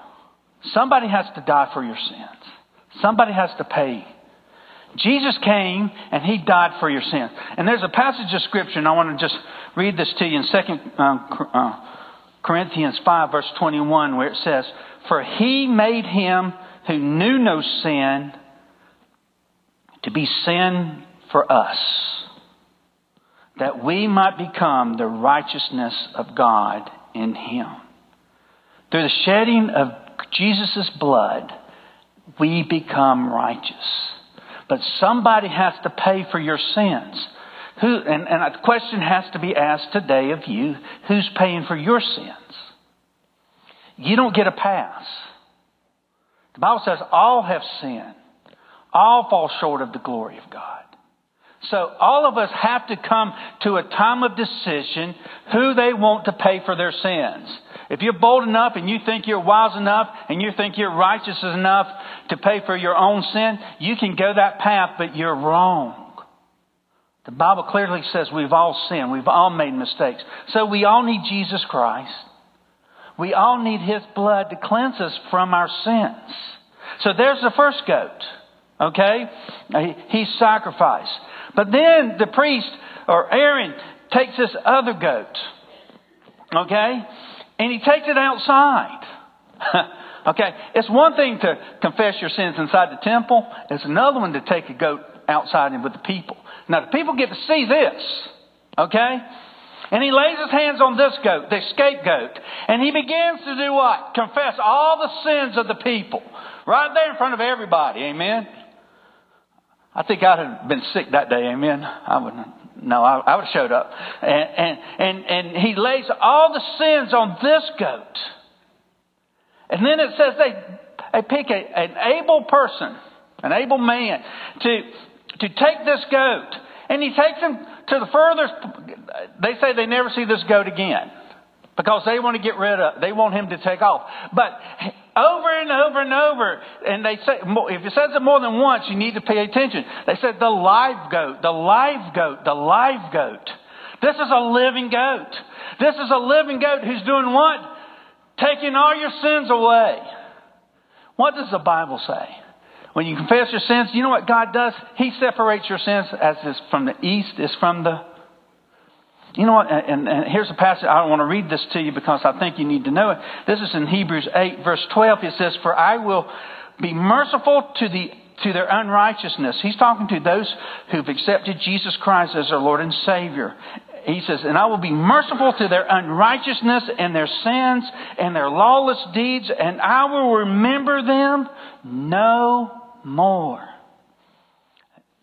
Somebody has to die for your sins. Somebody has to pay Jesus came and he died for your sins. And there's a passage of scripture, and I want to just read this to you in 2 uh, uh, Corinthians 5, verse 21, where it says, For he made him who knew no sin to be sin for us, that we might become the righteousness of God in him. Through the shedding of Jesus' blood, we become righteous. But somebody has to pay for your sins. Who, and, and a question has to be asked today of you who's paying for your sins? You don't get a pass. The Bible says all have sinned, all fall short of the glory of God. So all of us have to come to a time of decision who they want to pay for their sins. If you're bold enough and you think you're wise enough and you think you're righteous enough to pay for your own sin, you can go that path, but you're wrong. The Bible clearly says we've all sinned. We've all made mistakes. So we all need Jesus Christ. We all need His blood to cleanse us from our sins. So there's the first goat. Okay? He's sacrificed. But then the priest or Aaron takes this other goat. Okay? And he takes it outside. [laughs] Okay? It's one thing to confess your sins inside the temple, it's another one to take a goat outside and with the people. Now, the people get to see this. Okay? And he lays his hands on this goat, the scapegoat, and he begins to do what? Confess all the sins of the people. Right there in front of everybody. Amen? I think I'd have been sick that day. Amen? I wouldn't. No, I, I would have showed up. And, and, and, and he lays all the sins on this goat. And then it says they, they pick a, an able person, an able man, to, to take this goat. And he takes him to the furthest. They say they never see this goat again because they want to get rid of. They want him to take off. But over and over and over, and they say if it says it more than once, you need to pay attention. They said the live goat, the live goat, the live goat. This is a living goat. This is a living goat who's doing what? Taking all your sins away. What does the Bible say? When you confess your sins, you know what God does? He separates your sins as is from the east is from the. You know what? And, and here's a passage. I don't want to read this to you because I think you need to know it. This is in Hebrews 8, verse 12. It says, For I will be merciful to the to their unrighteousness. He's talking to those who've accepted Jesus Christ as their Lord and Savior. He says, And I will be merciful to their unrighteousness and their sins and their lawless deeds, and I will remember them no more.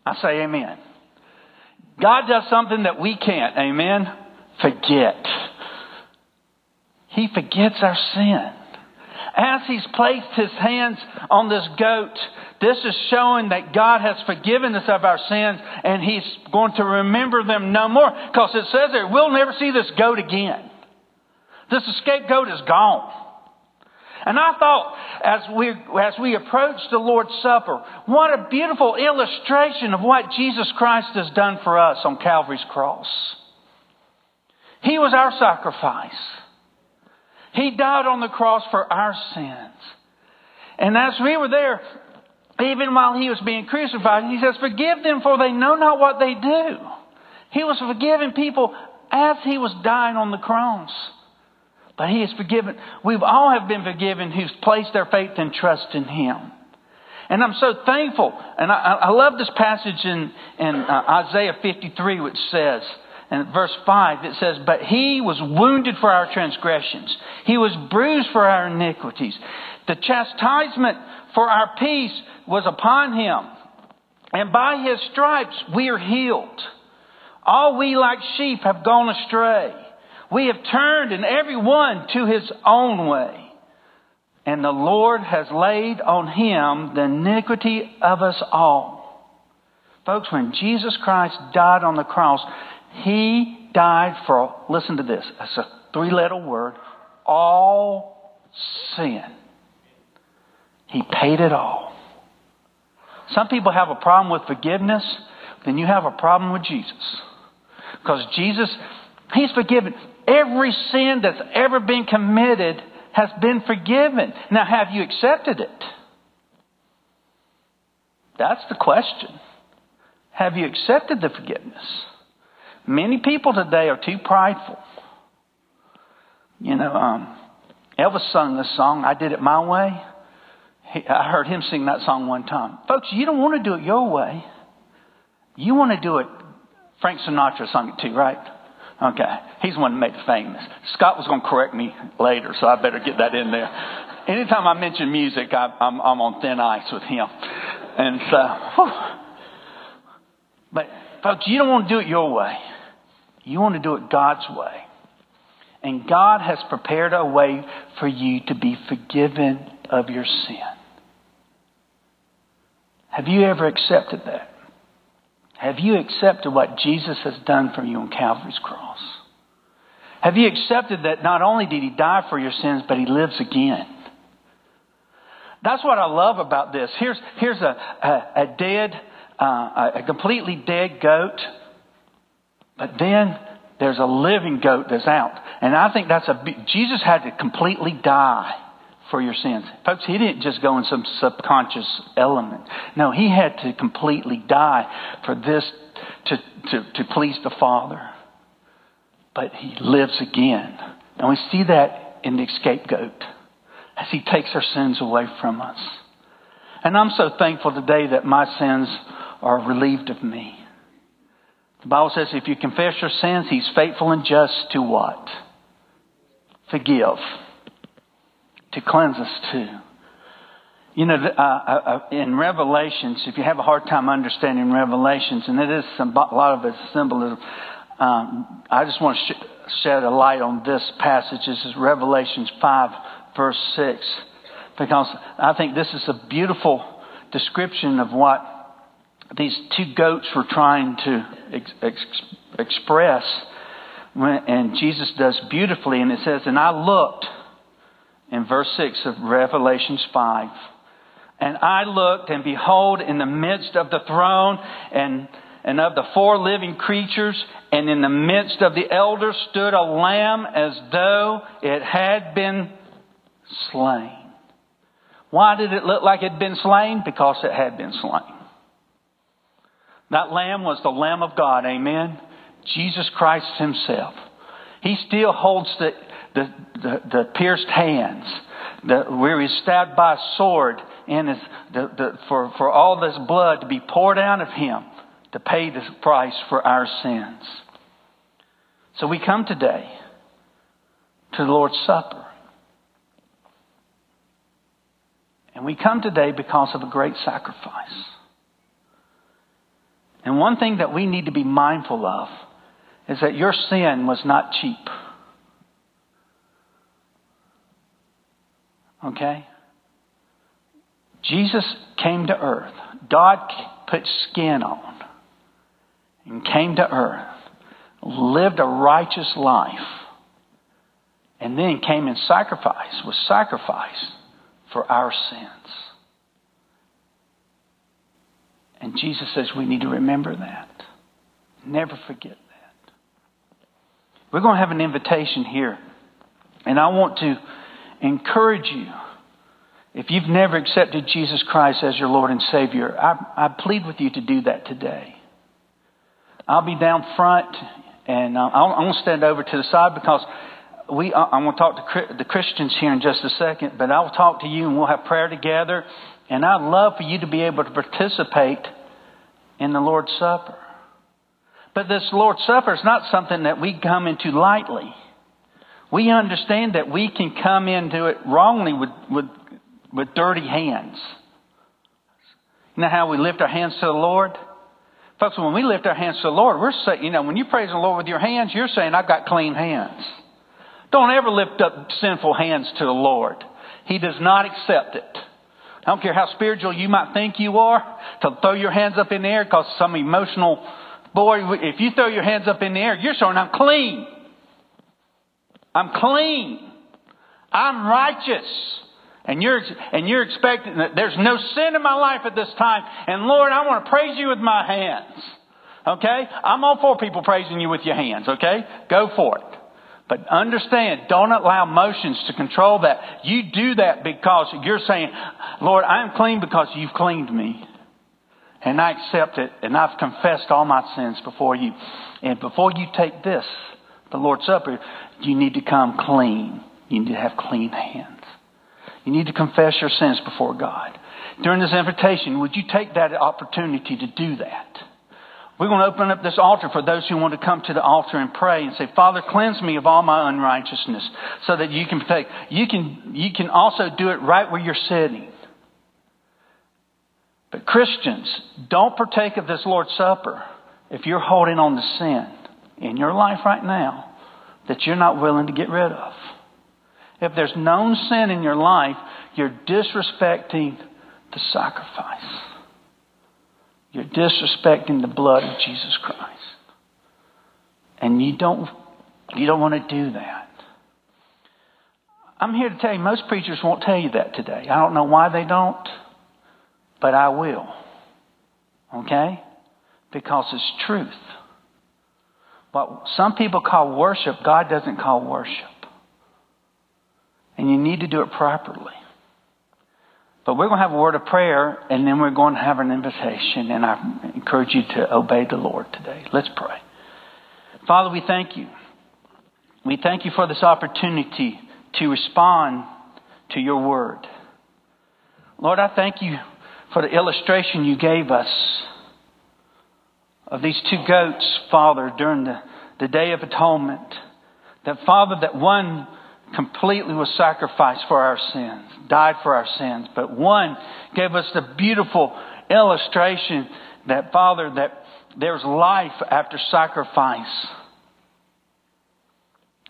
I say amen. God does something that we can't, amen? Forget. He forgets our sin. As He's placed His hands on this goat, this is showing that God has forgiven us of our sins and He's going to remember them no more. Because it says there, we'll never see this goat again. This scapegoat is gone. And I thought, as we, as we approach the Lord's Supper, what a beautiful illustration of what Jesus Christ has done for us on Calvary's cross. He was our sacrifice. He died on the cross for our sins. And as we were there, even while he was being crucified, he says, Forgive them, for they know not what they do. He was forgiving people as he was dying on the cross. But he is forgiven. We've all have been forgiven who's placed their faith and trust in him. And I'm so thankful. And I, I love this passage in, in uh, Isaiah 53, which says, in verse 5, it says, But he was wounded for our transgressions, he was bruised for our iniquities. The chastisement for our peace was upon him, and by his stripes we are healed. All we like sheep have gone astray. We have turned and every one to his own way. And the Lord has laid on him the iniquity of us all. Folks, when Jesus Christ died on the cross, he died for, listen to this, it's a three letter word, all sin. He paid it all. Some people have a problem with forgiveness, then you have a problem with Jesus. Because Jesus, He's forgiven. Every sin that's ever been committed has been forgiven. Now, have you accepted it? That's the question. Have you accepted the forgiveness? Many people today are too prideful. You know, um, Elvis sung this song, I Did It My Way. He, I heard him sing that song one time. Folks, you don't want to do it your way. You want to do it. Frank Sinatra sung it too, right? Okay. He's the one that made it famous. Scott was going to correct me later, so I better get that in there. Anytime I mention music, I, I'm, I'm on thin ice with him. And so, whew. but folks, you don't want to do it your way. You want to do it God's way. And God has prepared a way for you to be forgiven of your sin. Have you ever accepted that? Have you accepted what Jesus has done for you on Calvary's cross? Have you accepted that not only did he die for your sins, but he lives again? That's what I love about this. Here's, here's a, a, a dead, uh, a completely dead goat, but then there's a living goat that's out. And I think that's a, Jesus had to completely die for your sins. Folks, he didn't just go in some subconscious element. No, he had to completely die for this to, to, to please the Father. But he lives again. And we see that in the scapegoat. as He takes our sins away from us. And I'm so thankful today that my sins are relieved of me. The Bible says if you confess your sins, He's faithful and just to what? Forgive. To cleanse us too. You know, uh, uh, uh, in Revelations, if you have a hard time understanding Revelations, and it is some, a lot of it's symbolism, um, I just want to sh- shed a light on this passage. This is Revelations 5, verse 6, because I think this is a beautiful description of what these two goats were trying to ex- ex- express. And Jesus does beautifully, and it says, And I looked, in verse 6 of Revelations 5, and I looked, and behold, in the midst of the throne and, and of the four living creatures, and in the midst of the elders stood a lamb as though it had been slain. Why did it look like it had been slain? Because it had been slain. That lamb was the Lamb of God, amen? Jesus Christ Himself. He still holds the, the, the, the pierced hands, the, where He's stabbed by a sword and his, the, the, for, for all this blood to be poured out of him to pay the price for our sins. So we come today to the Lord's Supper. And we come today because of a great sacrifice. And one thing that we need to be mindful of is that your sin was not cheap. Okay? Jesus came to earth. God put skin on and came to earth, lived a righteous life, and then came and sacrificed, was sacrificed for our sins. And Jesus says we need to remember that. Never forget that. We're going to have an invitation here. And I want to encourage you if you've never accepted Jesus Christ as your Lord and Savior, I, I plead with you to do that today. I'll be down front, and uh, I'm going to stand over to the side because we. I'm going to talk to the Christians here in just a second, but I'll talk to you, and we'll have prayer together. And I'd love for you to be able to participate in the Lord's Supper. But this Lord's Supper is not something that we come into lightly. We understand that we can come into it wrongly with, with with dirty hands. You know how we lift our hands to the Lord? Folks, when we lift our hands to the Lord, we're saying, you know, when you praise the Lord with your hands, you're saying, I've got clean hands. Don't ever lift up sinful hands to the Lord. He does not accept it. I don't care how spiritual you might think you are, to throw your hands up in the air because some emotional boy, if you throw your hands up in the air, you're showing I'm clean. I'm clean. I'm righteous. And you're, and you're expecting that there's no sin in my life at this time. And Lord, I want to praise you with my hands. Okay? I'm all for people praising you with your hands. Okay? Go for it. But understand, don't allow emotions to control that. You do that because you're saying, Lord, I'm clean because you've cleaned me. And I accept it, and I've confessed all my sins before you. And before you take this, the Lord's Supper, you need to come clean. You need to have clean hands. You need to confess your sins before God. During this invitation, would you take that opportunity to do that? We're going to open up this altar for those who want to come to the altar and pray and say, Father, cleanse me of all my unrighteousness so that you can take. You can, you can also do it right where you're sitting. But Christians, don't partake of this Lord's Supper if you're holding on to sin in your life right now that you're not willing to get rid of. If there's known sin in your life, you're disrespecting the sacrifice. You're disrespecting the blood of Jesus Christ. And you don't, you don't want to do that. I'm here to tell you, most preachers won't tell you that today. I don't know why they don't, but I will. Okay? Because it's truth. What some people call worship, God doesn't call worship. And you need to do it properly. But we're going to have a word of prayer, and then we're going to have an invitation, and I encourage you to obey the Lord today. Let's pray. Father, we thank you. We thank you for this opportunity to respond to your word. Lord, I thank you for the illustration you gave us of these two goats, Father, during the, the Day of Atonement. That, Father, that one completely was sacrificed for our sins, died for our sins, but one gave us the beautiful illustration that, Father, that there's life after sacrifice.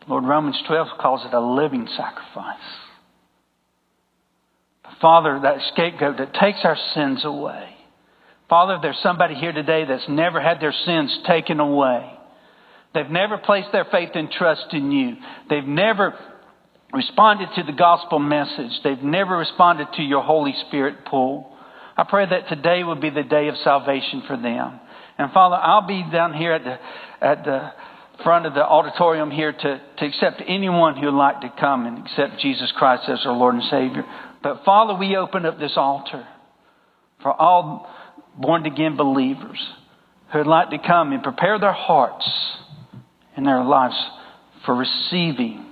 Lord, Romans 12 calls it a living sacrifice. Father, that scapegoat that takes our sins away. Father, if there's somebody here today that's never had their sins taken away, they've never placed their faith and trust in you, they've never responded to the gospel message, they've never responded to your Holy Spirit pull. I pray that today would be the day of salvation for them. And Father, I'll be down here at the, at the front of the auditorium here to, to accept anyone who would like to come and accept Jesus Christ as our Lord and Savior. But Father, we open up this altar for all born again believers who would like to come and prepare their hearts and their lives for receiving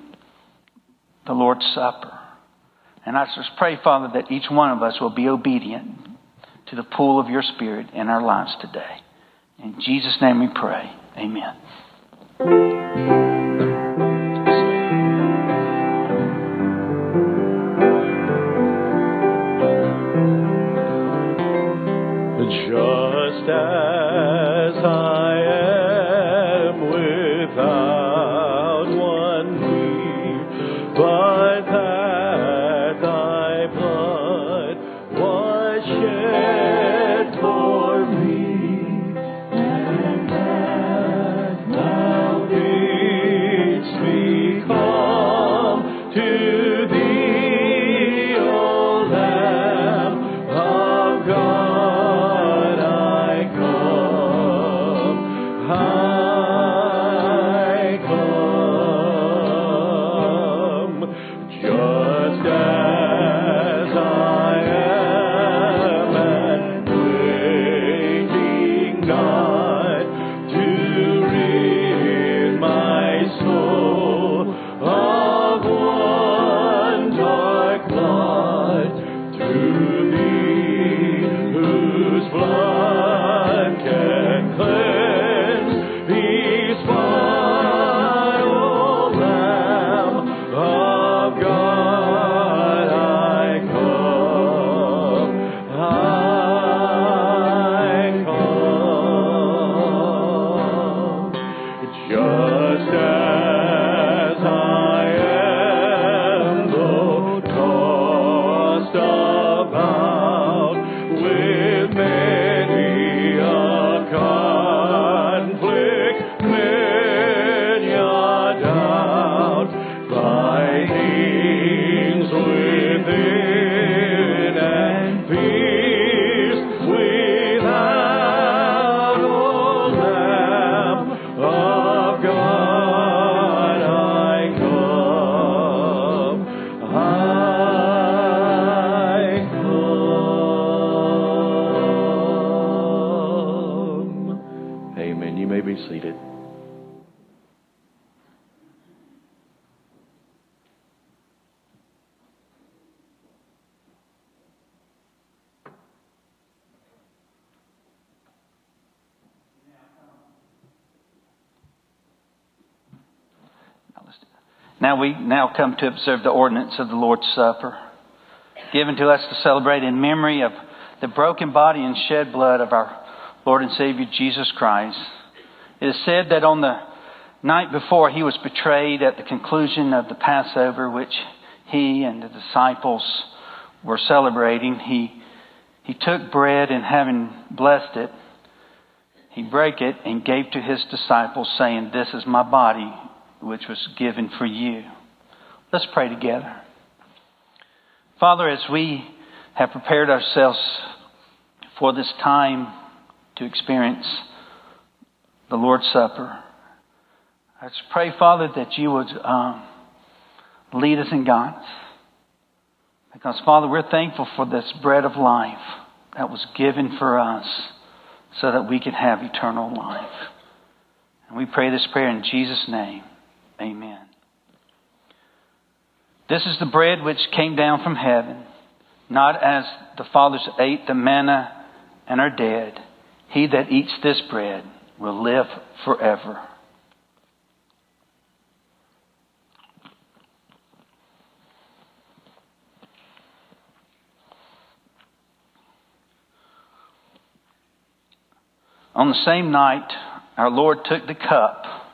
the Lord's Supper. And I just pray, Father, that each one of us will be obedient to the pull of your Spirit in our lives today. In Jesus' name we pray. Amen. To observe the ordinance of the Lord's Supper, given to us to celebrate in memory of the broken body and shed blood of our Lord and Savior Jesus Christ. It is said that on the night before he was betrayed at the conclusion of the Passover, which he and the disciples were celebrating, he, he took bread and having blessed it, he brake it and gave to his disciples, saying, This is my body, which was given for you. Let's pray together. Father, as we have prepared ourselves for this time to experience the Lord's Supper, I just pray, Father, that you would um, lead us in us. Because, Father, we're thankful for this bread of life that was given for us so that we could have eternal life. And we pray this prayer in Jesus' name. Amen. This is the bread which came down from heaven, not as the fathers ate the manna and are dead. He that eats this bread will live forever. On the same night, our Lord took the cup.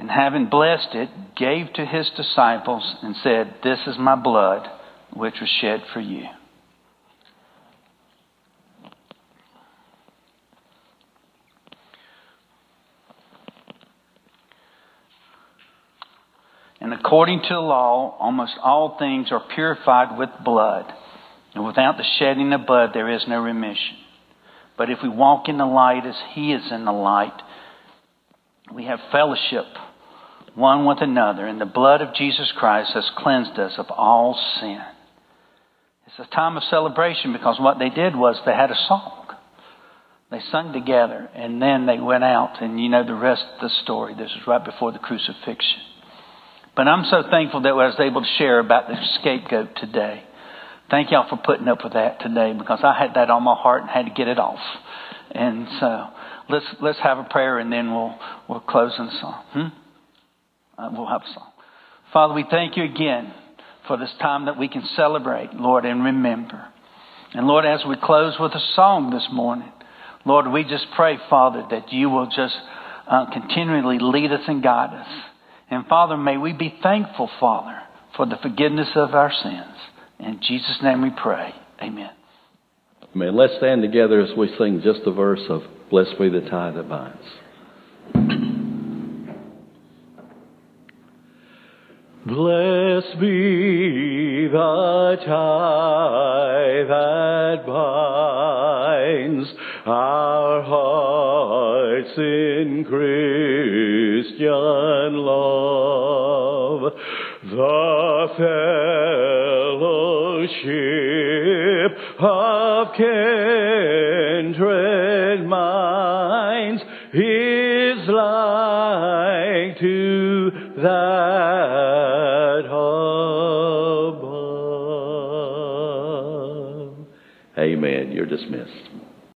And having blessed it, gave to his disciples and said, This is my blood, which was shed for you. And according to the law, almost all things are purified with blood. And without the shedding of blood, there is no remission. But if we walk in the light as He is in the light, we have fellowship one with another, and the blood of Jesus Christ has cleansed us of all sin. It's a time of celebration because what they did was they had a song. They sung together, and then they went out, and you know the rest of the story. This was right before the crucifixion. But I'm so thankful that I was able to share about the scapegoat today. Thank y'all for putting up with that today because I had that on my heart and had to get it off. And so let's let's have a prayer and then we'll we'll close in song. Hmm? Uh, we'll have a song. Father, we thank you again for this time that we can celebrate, Lord, and remember. And Lord, as we close with a song this morning, Lord, we just pray, Father, that you will just uh, continually lead us and guide us. And Father, may we be thankful, Father, for the forgiveness of our sins. In Jesus' name we pray. Amen. Amen. Let's stand together as we sing just the verse of Blessed be the tie that binds. Blessed be the tie that binds our hearts in Christian love. The fellowship of kindred minds is like to that You're dismissed.